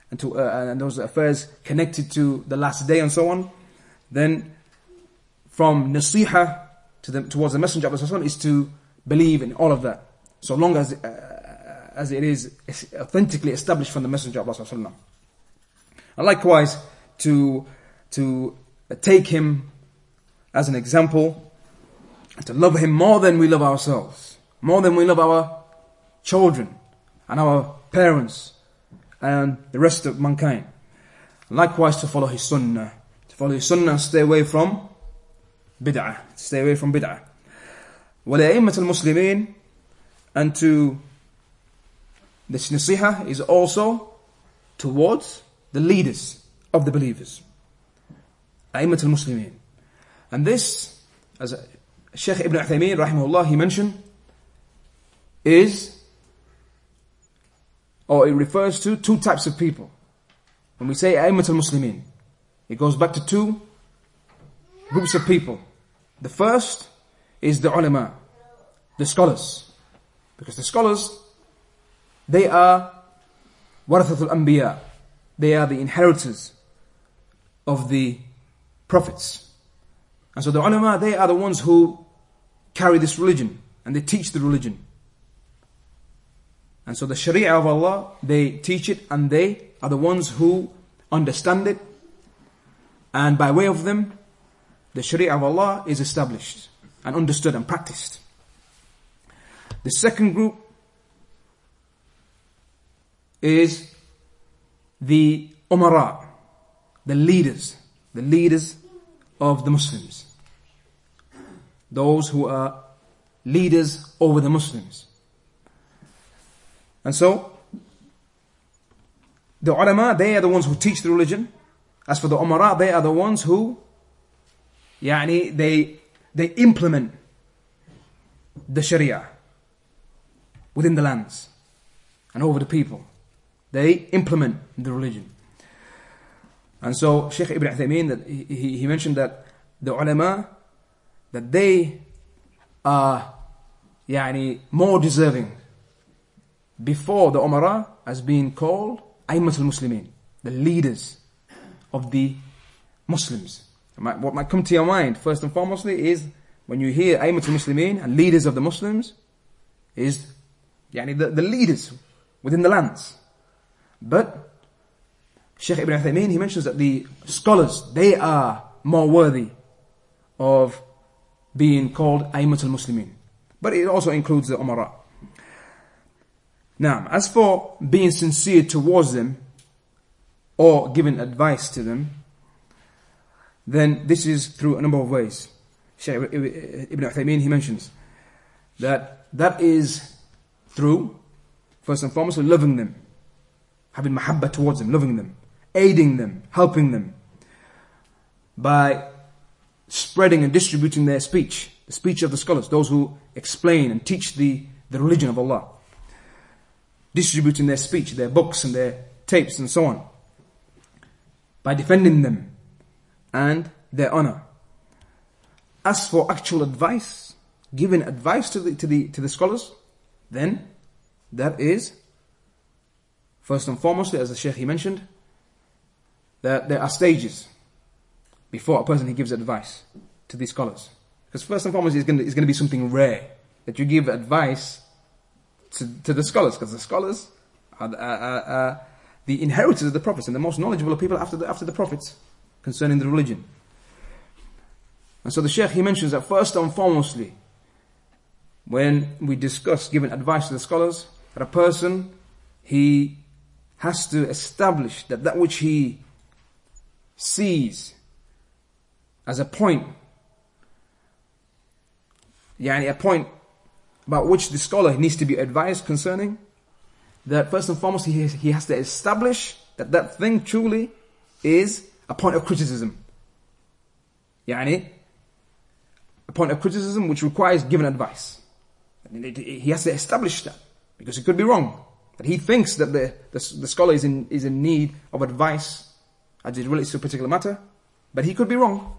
and to uh, and those affairs connected to the last day and so on, then from nasiha to the, towards the Messenger of Allah is to believe in all of that, so long as uh, as it is authentically established from the Messenger of Allah. And likewise, to to take him as an example, and to love him more than we love ourselves more than we love our children and our parents and the rest of mankind. Likewise to follow his sunnah. To follow his sunnah and stay away from bid'ah. Stay away from bid'ah. وَلَأِمَّةِ الْمُسْلِمِينَ And to, this nasiha is also towards the leaders of the believers. أئمة المسلمين. And this, as Sheikh Ibn Uthaymeen, rahimahullah, he mentioned, is, or it refers to two types of people. When we say Aimat al-Muslimin, it goes back to two groups of people. The first is the ulama, the scholars. Because the scholars, they are warathatul anbiya. They are the inheritors of the prophets. And so the ulama, they are the ones who carry this religion and they teach the religion. And so the Sharia of Allah, they teach it and they are the ones who understand it. And by way of them, the Sharia of Allah is established and understood and practiced. The second group is the umara, the leaders, the leaders of the Muslims. Those who are leaders over the Muslims. And so, the ulama, they are the ones who teach the religion. As for the umara, they are the ones who, yani, they, they implement the sharia within the lands and over the people. They implement the religion. And so Sheikh Ibn Uthaymeen, that he, he mentioned that the ulama, that they are يعني, more deserving before the Umara as being called Aymat al-Muslimin, the leaders of the Muslims. What might come to your mind first and foremostly is when you hear Aymat al-Muslimin and leaders of the Muslims is yani the, the leaders within the lands. But Sheikh Ibn Uthaymeen, he mentions that the scholars, they are more worthy of being called Aymat al-Muslimin. But it also includes the Umara. Now, as for being sincere towards them, or giving advice to them, then this is through a number of ways. Shaykh Ibn Uthaymeen, he mentions that that is through, first and foremost, loving them, having mahabba towards them, loving them, aiding them, helping them, by spreading and distributing their speech, the speech of the scholars, those who explain and teach the, the religion of Allah. Distributing their speech, their books and their tapes and so on, by defending them and their honor. As for actual advice, giving advice to the, to the, to the scholars, then that is, first and foremost, as the Sheikh he mentioned, that there are stages before a person he gives advice to these scholars. Because first and foremost, it's going, to, be something rare that you give advice to, to the scholars, because the scholars are, the inheritors of the prophets and the most knowledgeable of people after the, after the prophets concerning the religion. And so the Sheikh, he mentions that first and foremostly, when we discuss giving advice to the scholars, that a person, he has to establish that that which he sees as a point, yani a point about which the scholar needs to be advised concerning, that first and foremost he has, he has to establish that that thing truly is a point of criticism. Yani, a point of criticism which requires giving advice. He has to establish that because it could be wrong. That he thinks that the, the, the scholar is in, is in need of advice as it relates to a particular matter, but he could be wrong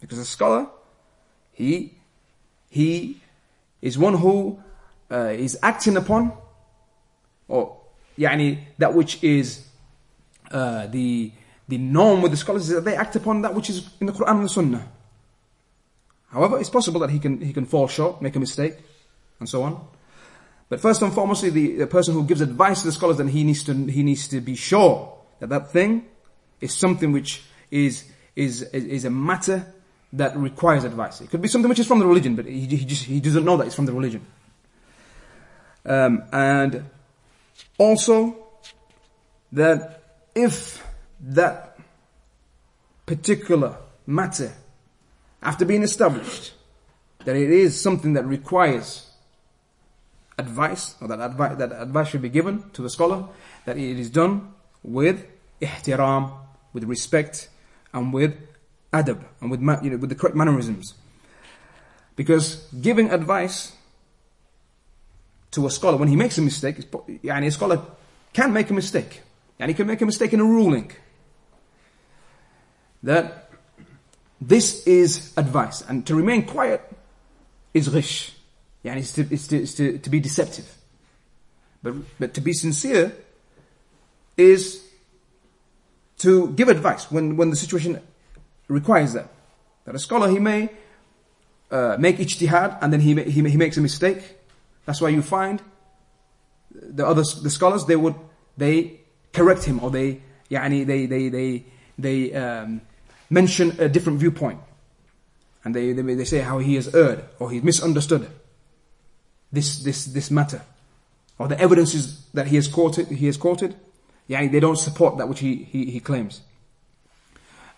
because a scholar, he, he is one who uh, is acting upon, or yani, that which is uh, the the norm with the scholars is that they act upon that which is in the Quran and the Sunnah. However, it's possible that he can he can fall short, make a mistake, and so on. But first and foremost, the, the person who gives advice to the scholars, then he needs to he needs to be sure that that thing is something which is is is a matter that requires advice. It could be something which is from the religion, but he, he just he doesn't know that it's from the religion. Um, and also, that if that particular matter, after being established, that it is something that requires advice, or that advice, that advice should be given to the scholar, that it is done with ihtiram, with respect, and with adab, and with, you know, with the correct mannerisms. Because giving advice to a scholar when he makes a mistake, yani a scholar can make a mistake. And he can make a mistake in a ruling. That this is advice. And to remain quiet is ghish. Yani it's, to, it's, to, it's to, to be deceptive. But, but to be sincere is to give advice when, when the situation requires that. That a scholar, he may uh, make ijtihad and then he, he, he makes a mistake. That's why you find the other the scholars, they would, they correct him or they, yani, they, they, they, they um, mention a different viewpoint. And they, they, they say how he has erred or he misunderstood this, this, this matter. Or the evidences that he has quoted, he has quoted, yeah they don't support that which he, he, he claims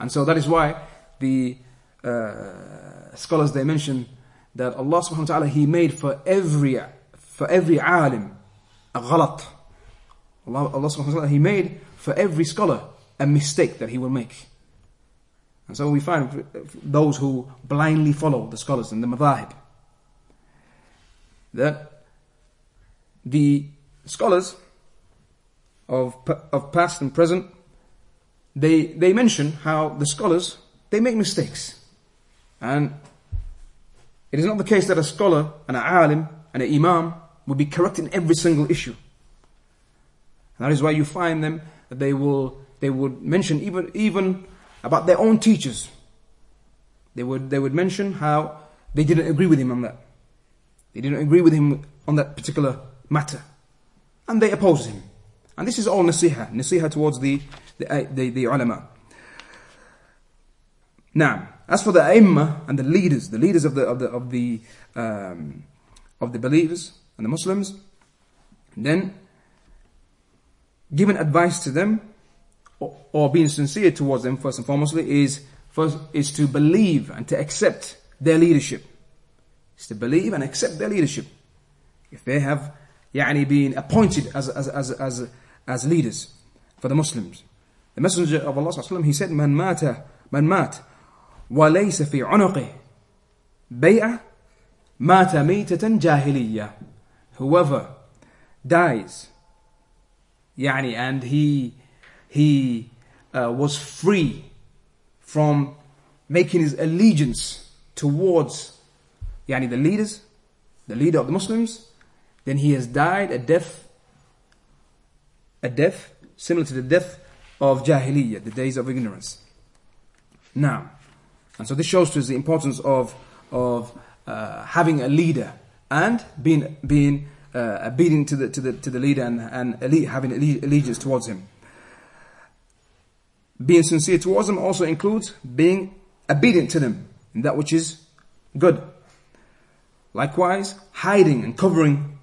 and so that is why the uh, scholars they mention that Allah subhanahu wa ta'ala he made for every for every alim a ghalat. Allah, Allah subhanahu wa ta'ala he made for every scholar a mistake that he will make. And so we find those who blindly follow the scholars and the madhahib that the scholars of, of past and present, they, they mention how the scholars, they make mistakes. And it is not the case that a scholar and an alim and an imam will be correct in every single issue. And that is why you find them that they will, they would mention even, even about their own teachers. They would, they would mention how they didn't agree with him on that. They didn't agree with him on that particular matter. And they opposed him. And this is all nasiha, nasiha towards the, the, uh, the, the ulama. Now, as for the aimma and the leaders, the leaders of the of the of the um, of the believers and the Muslims, then giving advice to them or, or being sincere towards them first and foremostly is first is to believe and to accept their leadership. Is to believe and accept their leadership. If they have yani, been appointed as, as, as, as, as leaders for the Muslims. The Messenger of Allah he said, من مات من مات وليس في عنقه بيعة مات ميتة جاهلية. Whoever dies يعني and he he uh, was free from making his allegiance towards yani the leaders, the leader of the Muslims, then he has died a death, a death similar to the death of Jahiliyyah, the days of ignorance. Now, and so this shows to us the importance of, of uh, having a leader and being, being uh, obedient to the, to the, to the leader and, and having allegiance towards him. Being sincere towards them also includes being obedient to them in that which is good. Likewise, hiding and covering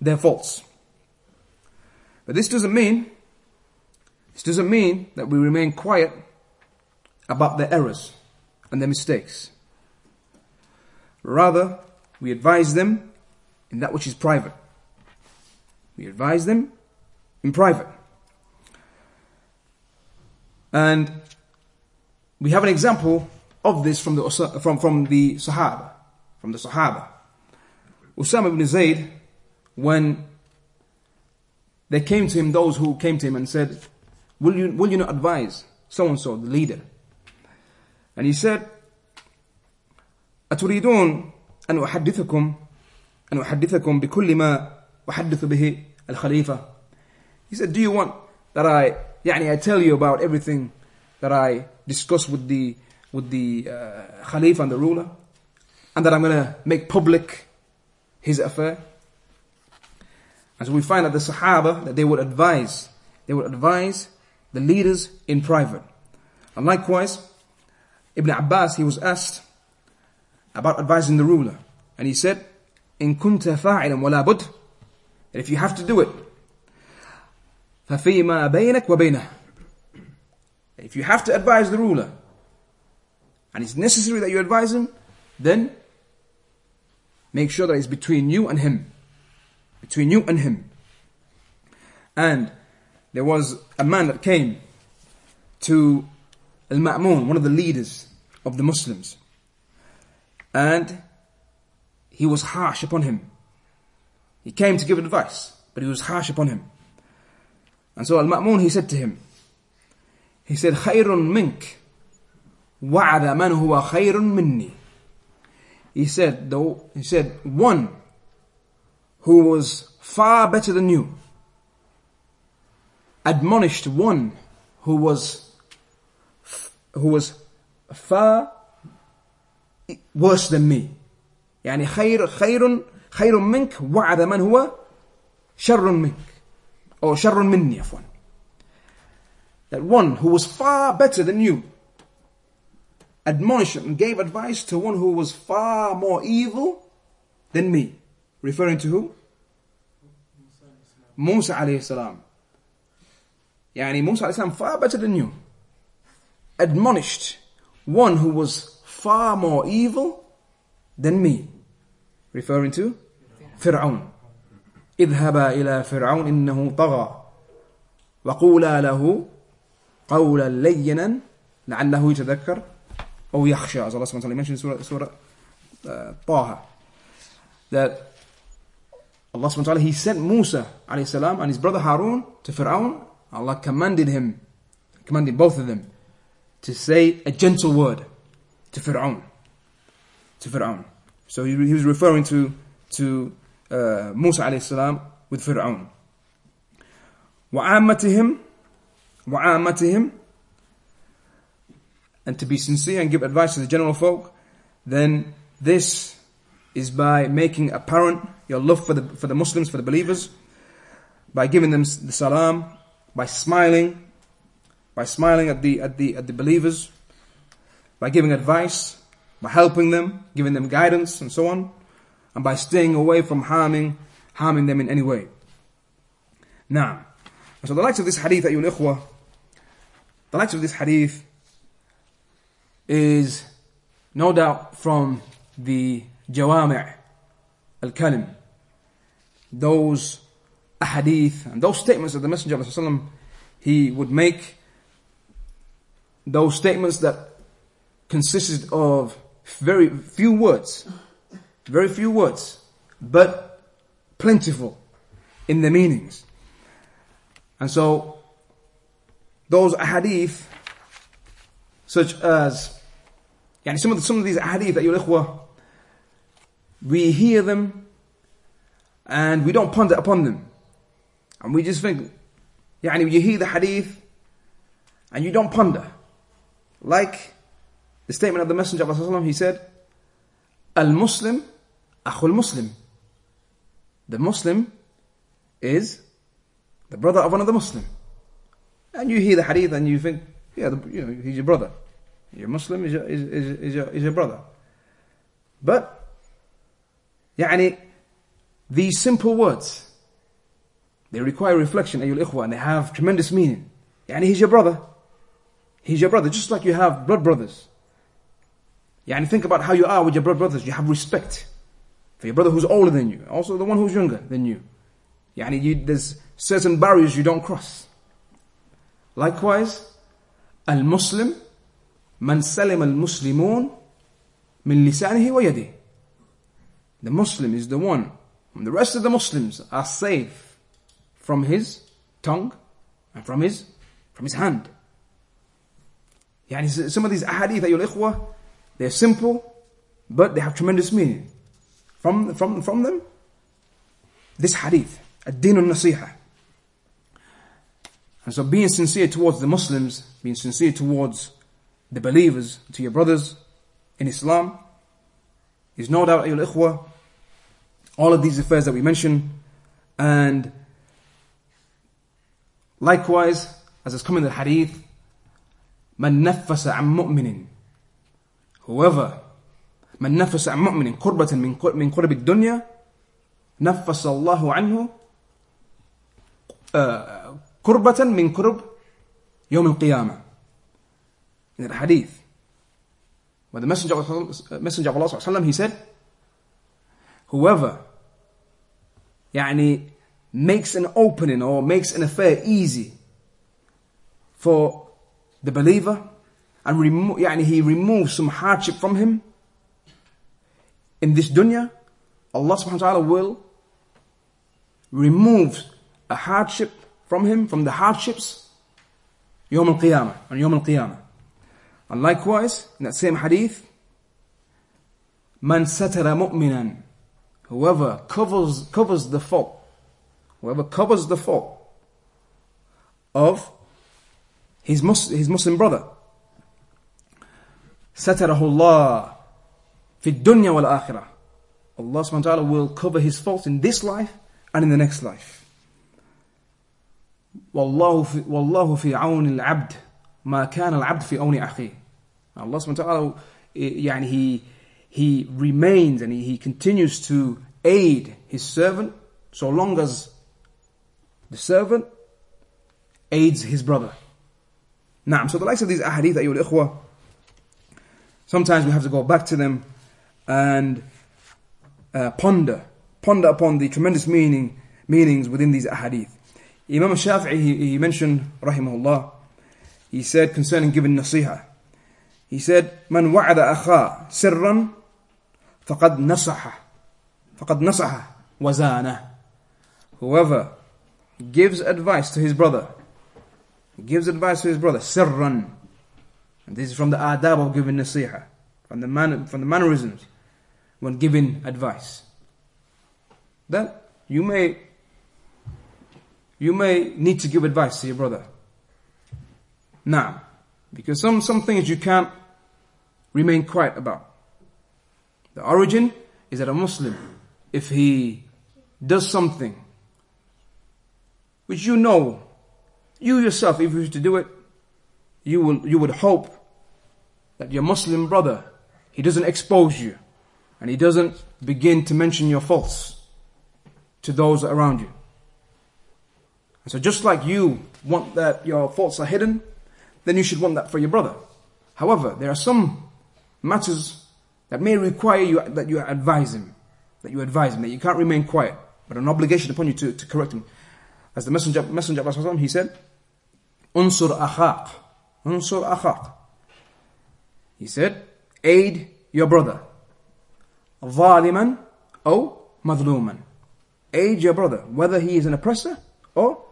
their faults. But this doesn't mean, this doesn't mean that we remain quiet about their errors and their mistakes. Rather, we advise them in that which is private. We advise them in private. And we have an example of this from the, from, from the Sahaba, from the Sahaba. Usama ibn Zayd, when they came to him, those who came to him and said, will you, will you not advise so and so, the leader? And he said, أتريدون أن أحدثكم أن أحدثكم بكل ما أحدث به الخليفة He said, do you want that I, يعني I tell you about everything that I discuss with the, with the uh, Khalifa and the ruler? And that I'm going to make public his affair. And so we find that the Sahaba, that they would advise, they would advise the leaders in private. And likewise, Ibn Abbas, he was asked about advising the ruler. And he said, In kunta fa'ilan wala bud, if you have to do it, ففيما بينك وبينه if you have to advise the ruler and it's necessary that you advise him then make sure that it's between you and him between you and him and there was a man that came to Al-Ma'mun, one of the leaders of the Muslims. And he was harsh upon him. He came to give advice, but he was harsh upon him. And so Al-Ma'mun, he said to him, he said, خير منك وعد من هو خير مني. He said, though, he said, one who was far better than you admonished one who was who was far worse than me يعني خير خير خير منك وعد من هو شر منك or شر مني عفوا that one who was far better than you admonished and gave advice to one who was far more evil than me referring to who Musa alayhi salam يعني Musa alayhi salam far better than you admonished one who was far more evil than me referring to فرعون اذهبا إلى فرعون إنه طغى وقولا له قولا لينا لعله يتذكر أو يخشى as Allah subhanahu wa ta'ala mentioned in Surah, Surah uh, Taha that Allah subhanahu wa ta'ala he sent Musa alayhi salam and his brother Harun to Fir'aun Allah commanded him commanded both of them to say a gentle word to Fir'aun to Fir'aun so he, he was referring to to uh, Musa alayhi salam with Fir'aun وعامتهم وعامتهم and to be sincere and give advice to the general folk then this is by making apparent your love for the for the Muslims for the believers by giving them the salam by smiling by smiling at the at the at the believers by giving advice by helping them giving them guidance and so on and by staying away from harming harming them in any way now so the likes of this hadith أيها الإخوة the likes of this hadith is no doubt from the jawami' al-kalim those ahadith and those statements that the Messenger of Allah he would make, those statements that consisted of very few words, very few words, but plentiful in the meanings. And so, those ahadith, such as, yani some of the, some of these ahadith that you we hear them and we don't ponder upon them. and we just think يعني you hear the hadith and you don't ponder like the statement of the messenger of Allah he said al-muslim akhul muslim the muslim is the brother of another muslim and you hear the hadith and you think yeah the, you know he's your brother you're Muslim is your, is, is, is, your, is your brother. But, يعني, these simple words, they require reflection, ayul ikhwa, and they have tremendous meaning. Yani he's your brother. He's your brother, just like you have blood brothers. Yani think about how you are with your blood brothers. You have respect for your brother who's older than you, also the one who's younger than you. Yani you, there's certain barriers you don't cross. Likewise, al-Muslim, man salim al-Muslimun min lisanihi wa yadi. The Muslim is the one, the rest of the Muslims are safe from his tongue and from his from his hand. yeah. some of these ahadith, ayul ikhwah, they're simple, but they have tremendous meaning. From, from, from them, this hadith, ad-din al-nasiha. And so being sincere towards the Muslims, being sincere towards the believers, to your brothers in Islam, is no doubt, ayul ikhwah, all of these affairs that we mention, and likewise, as it's come in the hadith, من نفس عن مؤمن whoever من نفس عن مؤمن قربة من من قرب الدنيا نفس الله عنه كربة من كرب يوم القيامة in the hadith where the messenger of, messenger of Allah وسلم, he said whoever يعني makes an opening or makes an affair easy for the believer and remo- yani he removes some hardship from him in this dunya Allah subhanahu wa ta'ala will remove a hardship from him from the hardships Yom al-qiyamah and Yom al-qiyamah. And likewise in that same hadith man satara mu'minan whoever covers covers the fault whoever covers the fault of his Muslim, his Muslim brother, satarahu Allah fi dunya wal akhirah. Allah subhanahu wa ta'ala will cover his faults in this life and in the next life. والله في والله في عون العبد ما كان العبد في عون أخيه. Allah subhanahu wa ta'ala يعني he he remains and he, he continues to aid his servant so long as the servant aids his brother. Now, so the likes of these ahadith, ayyul ikhwa, sometimes we have to go back to them and uh, ponder, ponder upon the tremendous meaning, meanings within these ahadith. Imam Shafi'i, he, he mentioned, rahimahullah, he said concerning giving nasiha, he said, من وعد أخاه سرا فقد نصحه فقد نصحه وزانه Whoever gives advice to his brother, gives advice to his brother, sirran, and this is from the adab of giving nasiha, from the man, from the mannerisms when giving advice. That you may you may need to give advice to your brother. Now, because some, some things you can't remain quiet about. The origin is that a Muslim, if he does something which you know, you yourself, if you were to do it, you will, you would hope that your Muslim brother, he doesn't expose you and he doesn't begin to mention your faults to those around you. And so just like you want that your faults are hidden, then you should want that for your brother. However, there are some matters that may require you that you advise him, that you advise him, that you can't remain quiet, but an obligation upon you to, to correct him as the messenger, messenger of Allah, he said, Unsur akhaq. Unsur akhaq. He said, aid your brother. Zaliman or madluman. Aid your brother, whether he is an oppressor or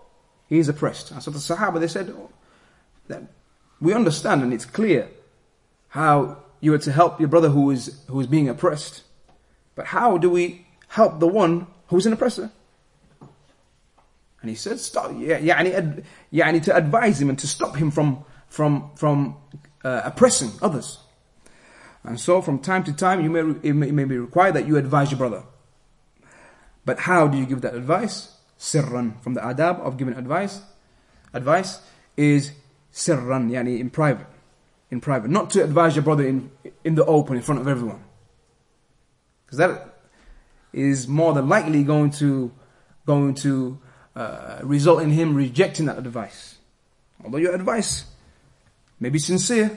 he is oppressed. And so the Sahaba, they said, oh, that we understand and it's clear how you are to help your brother who is, who is being oppressed. But how do we help the one who is an oppressor? And he said, stop, يعني, يعني to advise him and to stop him from, from, from uh, oppressing others. And so from time to time, you may, it may, it may be required that you advise your brother. But how do you give that advice? Sirran. From the adab of giving advice, advice is sirran, yani in private. In private. Not to advise your brother in, in the open, in front of everyone. Because that is more than likely going to, going to uh, result in him rejecting that advice. Although your advice may be sincere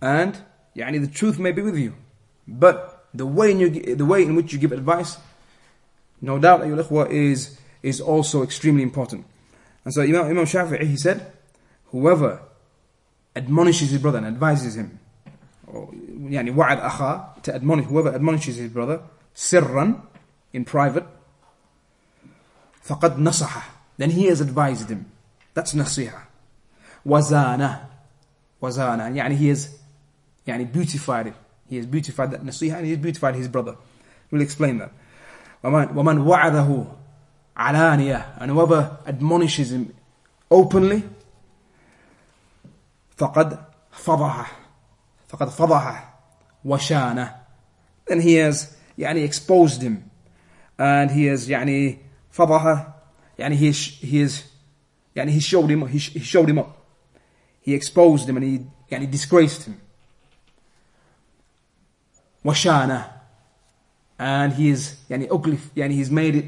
and yani the truth may be with you. But the way in, you, the way in which you give advice, no doubt, is, is also extremely important. And so Imam, Imam Shafi'i, he said, whoever admonishes his brother and advises him, or, yani wa'ad akha, to admonish, whoever admonishes his brother, sirran, in private, فقد نصحه, then he has advised him. That's nasiha. Wazana, wazana, yani he has يعني beautified it. He has beautified that nasiha and he has beautified his brother. We'll explain that. وَمَنْ, وَمَنْ وَعَدَهُ عَلَانِيَةً And whoever admonishes him openly, فَقَدْ فَضَحَ فَقَدْ فَضَحَ وَشَانَ Then he has يعني exposed him. And he has يعني فضح يعني he, he has يعني he showed him he, he showed him up. He exposed him and he يعني disgraced him. وشانه and he is يعني ugly يعني he's made it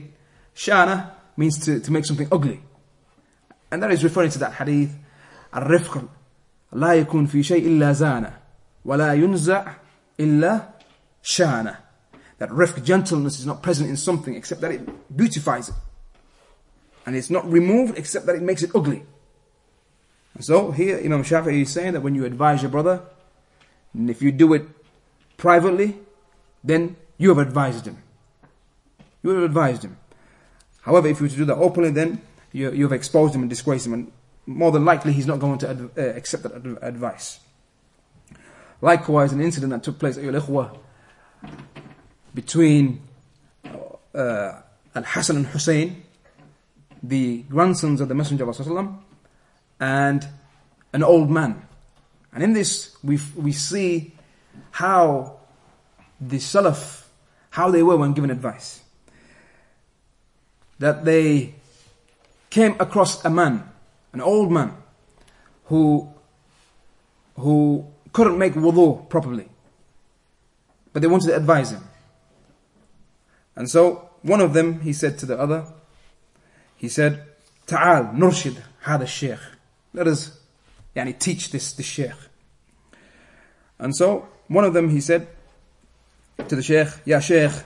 shana means to, to make something ugly And that is referring to that hadith, الرفق لا يكون في شيء إلا زانه ولا ينزع إلا شانه. That rifq, gentleness, is not present in something except that it beautifies it. And it's not removed except that it makes it ugly. And so here Imam Shafi'i is saying that when you advise your brother, and if you do it privately, then you have advised him. You have advised him. However, if you were to do that openly, then you, you have exposed him and disgraced him, and more than likely he's not going to ad, uh, accept that ad- advice. Likewise, an incident that took place between uh, Al Hassan and Hussein, the grandsons of the Messenger of Allah, and an old man. And in this, we, we see how the Salaf, how they were when given advice. That they came across a man, an old man, who, who couldn't make wudu properly. But they wanted to advise him. And so, one of them, he said to the other, he said, تعال نرشد هذا الشيخ. Let us يعني, teach this, this sheikh. And so, one of them, he said to the sheikh, يا شيخ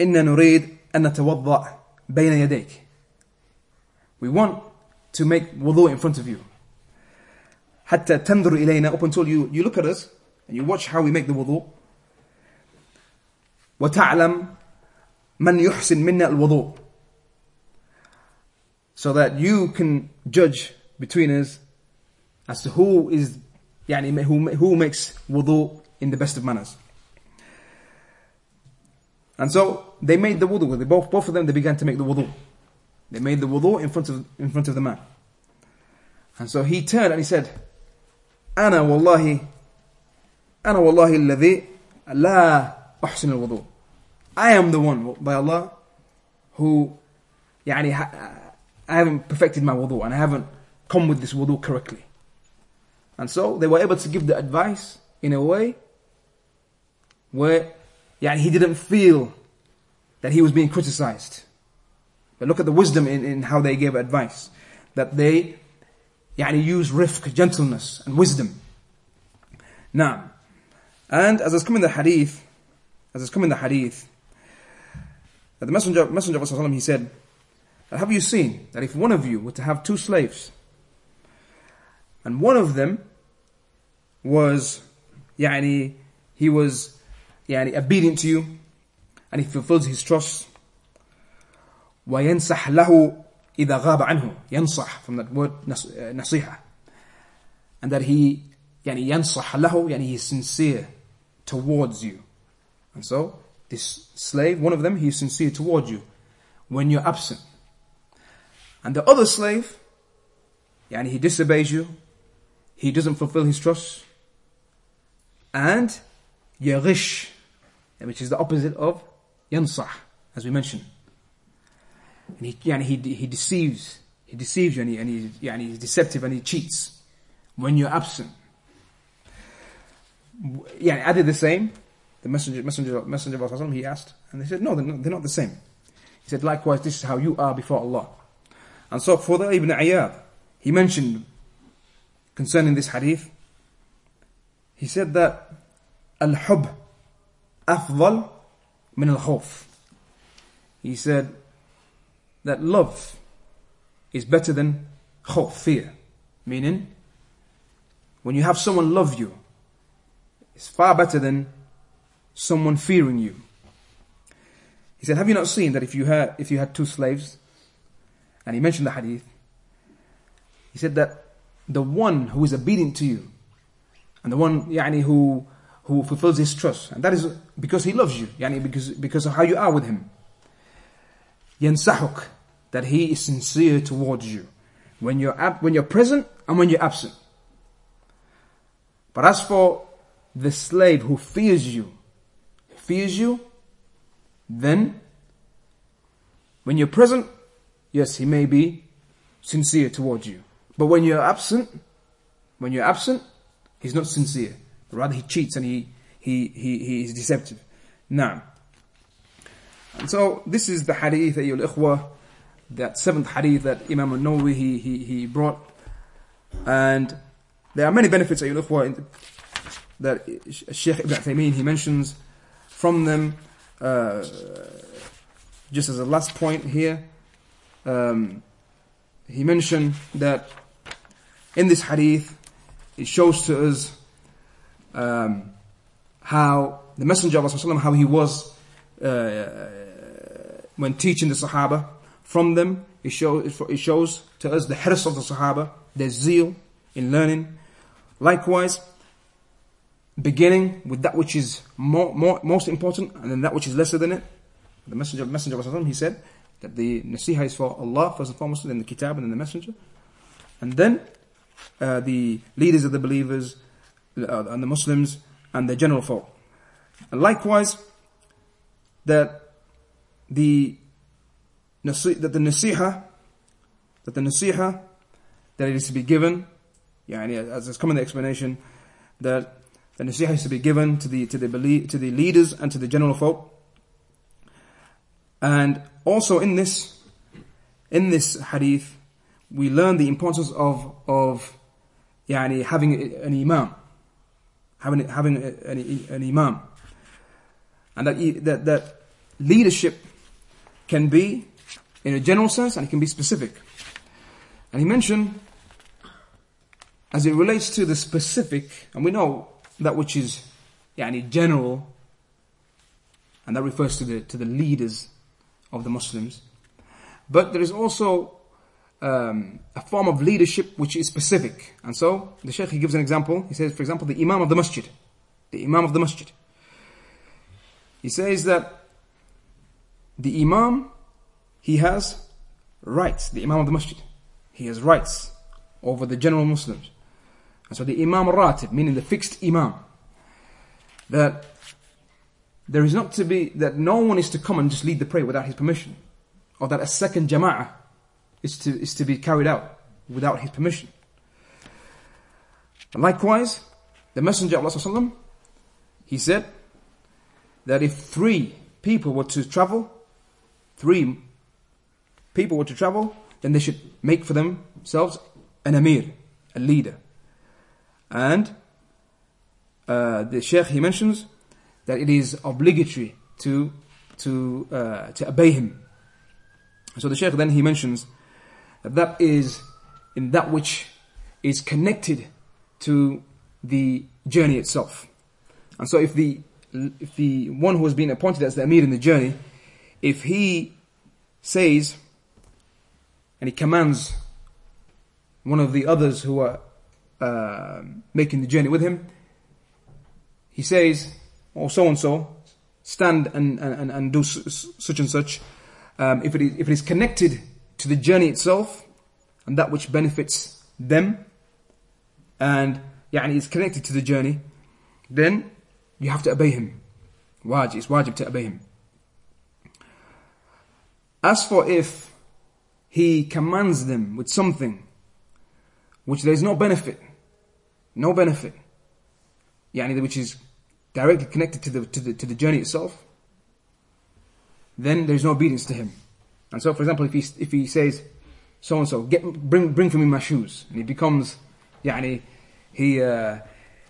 إن نريد أن نتوضأ بين يديك. We want to make wudu in front of you. حتى تنظر إلينا up until you, you look at us and you watch how we make the wudu. وتعلم من يحسن منا الوضوء. So that you can judge between us as to who is يعني who, who makes wudu in the best of manners. And so they made the wudu. They both, both of them, they began to make the wudu. They made the wudu in front of, in front of the man. And so he turned and he said, أنا والله أنا والله الذي لا أحسن الوضوء. I am the one by Allah who يعني I haven't perfected my wudu and I haven't come with this wudu correctly. And so they were able to give the advice in a way where يعني, he didn't feel that he was being criticized. But look at the wisdom in, in how they gave advice. That they يعني, use rifq, gentleness, and wisdom. Now, and as has come in the hadith, as has come in the hadith, that the Messenger, Messenger of Allah, he said, have you seen that if one of you were to have two slaves, and one of them was, يعني, he was يعني, obedient to you, and he fulfills his trust, وينصح له إذا غاب عنه ينصح from that word نصيحة and that he يعني ينصح له يعني he is sincere towards you and so this slave one of them he is sincere toward you when you're absent and the other slave, yani he disobeys you, he doesn't fulfill his trust, and yaghish, which is the opposite of yansah, as we mentioned. And he, yani he, he deceives, he deceives you and, he, and he, he's deceptive and he cheats when you're absent. Yeah, I did the same. The messenger, messenger, messenger of Allah, he asked, and they said, no, they're not, they're not the same. He said, likewise, this is how you are before Allah. And so Fudayl Ibn Iyad, he mentioned concerning this hadith, he said that al-hub afdal min al-khawf. He said that love is better than khawf, fear. Meaning, when you have someone love you, it's far better than someone fearing you. He said, have you not seen that if you had, if you had two slaves, and he mentioned the hadith. He said that the one who is obedient to you, and the one yani, who who fulfills his trust, and that is because he loves you, yani, because because of how you are with him. Yansahuk, that he is sincere towards you when you're ab- when you're present and when you're absent. But as for the slave who fears you, fears you, then when you're present, yes, he may be sincere towards you. But when you're absent, when you're absent, he's not sincere. Rather, he cheats and he, he, he, he is deceptive. Now, and so this is the hadith, ayyul ikhwa, that seventh hadith that Imam al-Nawawi he, he, he brought. And there are many benefits that Sheikh Ibn Uthaymeen he mentions from them. Uh, just as a last point here, um, he mentioned that in this hadith, it shows to us um, how the Messenger of Allah, how he was uh, when teaching the Sahaba from them. It shows, it shows to us the hirs of the Sahaba, their zeal in learning. Likewise, beginning with that which is more, more, most important and then that which is lesser than it. The Messenger, Messenger of Allah, he said that the nasiha is for Allah first and foremost, then the kitab and then the Messenger. And then uh, the leaders of the believers uh, and the Muslims and the general folk. And likewise, that the that the nasiha, that the nasiha, that it is to be given, yani, as has come in the explanation, that the nasiha is to be given to the to the to the leaders and to the general folk. And also in this in this hadith, we learn the importance of of yani having an imam, having having an, an imam, and that that that leadership can be in a general sense and it can be specific. And he mentioned, as it relates to the specific, and we know that which is yani, general, and that refers to the, to the leaders of the Muslims. But there is also um, a form of leadership which is specific. And so the Sheikh he gives an example. He says, for example, the Imam of the Masjid. The Imam of the Masjid. He says that the Imam, he has rights. The Imam of the Masjid. He has rights over the general Muslims. And so the Imam Ratib, meaning the fixed Imam, that there is not to be, that no one is to come and just lead the prayer without his permission. Or that a second Jama'ah is to, is to be carried out without his permission. And likewise, the Messenger of Allah he said that if three people were to travel, three people were to travel, then they should make for themselves an Amir, a leader. And uh, the Sheikh he mentions that it is obligatory to to uh, to obey him. So the Sheikh then he mentions that that is in that which is connected to the journey itself. And so if the if the one who has been appointed as the Amir in the journey, if he says and he commands one of the others who are uh, making the journey with him, he says, or oh, so and so, stand and, and, and do such and such. Um, if, it is, if it is connected to the journey itself and that which benefits them, and يعني is connected to the journey, then you have to obey him. Wajib, it's wajib to obey him. As for if he commands them with something which there is no benefit, no benefit, yani which is directly connected to the, to the, to the journey itself, then there is no obedience to him. And so, for example, if he, if he says, so and so, get, bring, bring for me my shoes, and he becomes, yani, he, uh,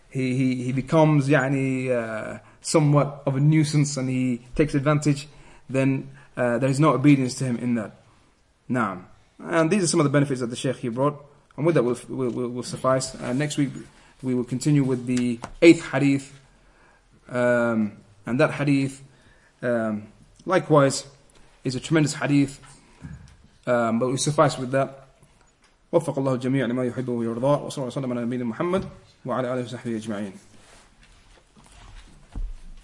he, he, he becomes, yani, uh, somewhat of a nuisance and he takes advantage, then uh, there is no obedience to him in that. Now, and these are some of the benefits that the Shaykh he brought, and with that will will, will suffice. Uh, next week we will continue with the eighth hadith, um, and that hadith, um, likewise, is a tremendous hadith, um, but we suffice with that. وفق الله الجميع لما يحبه ويرضاه وصلى الله وسلم على نبينا محمد وعلى اله وصحبه اجمعين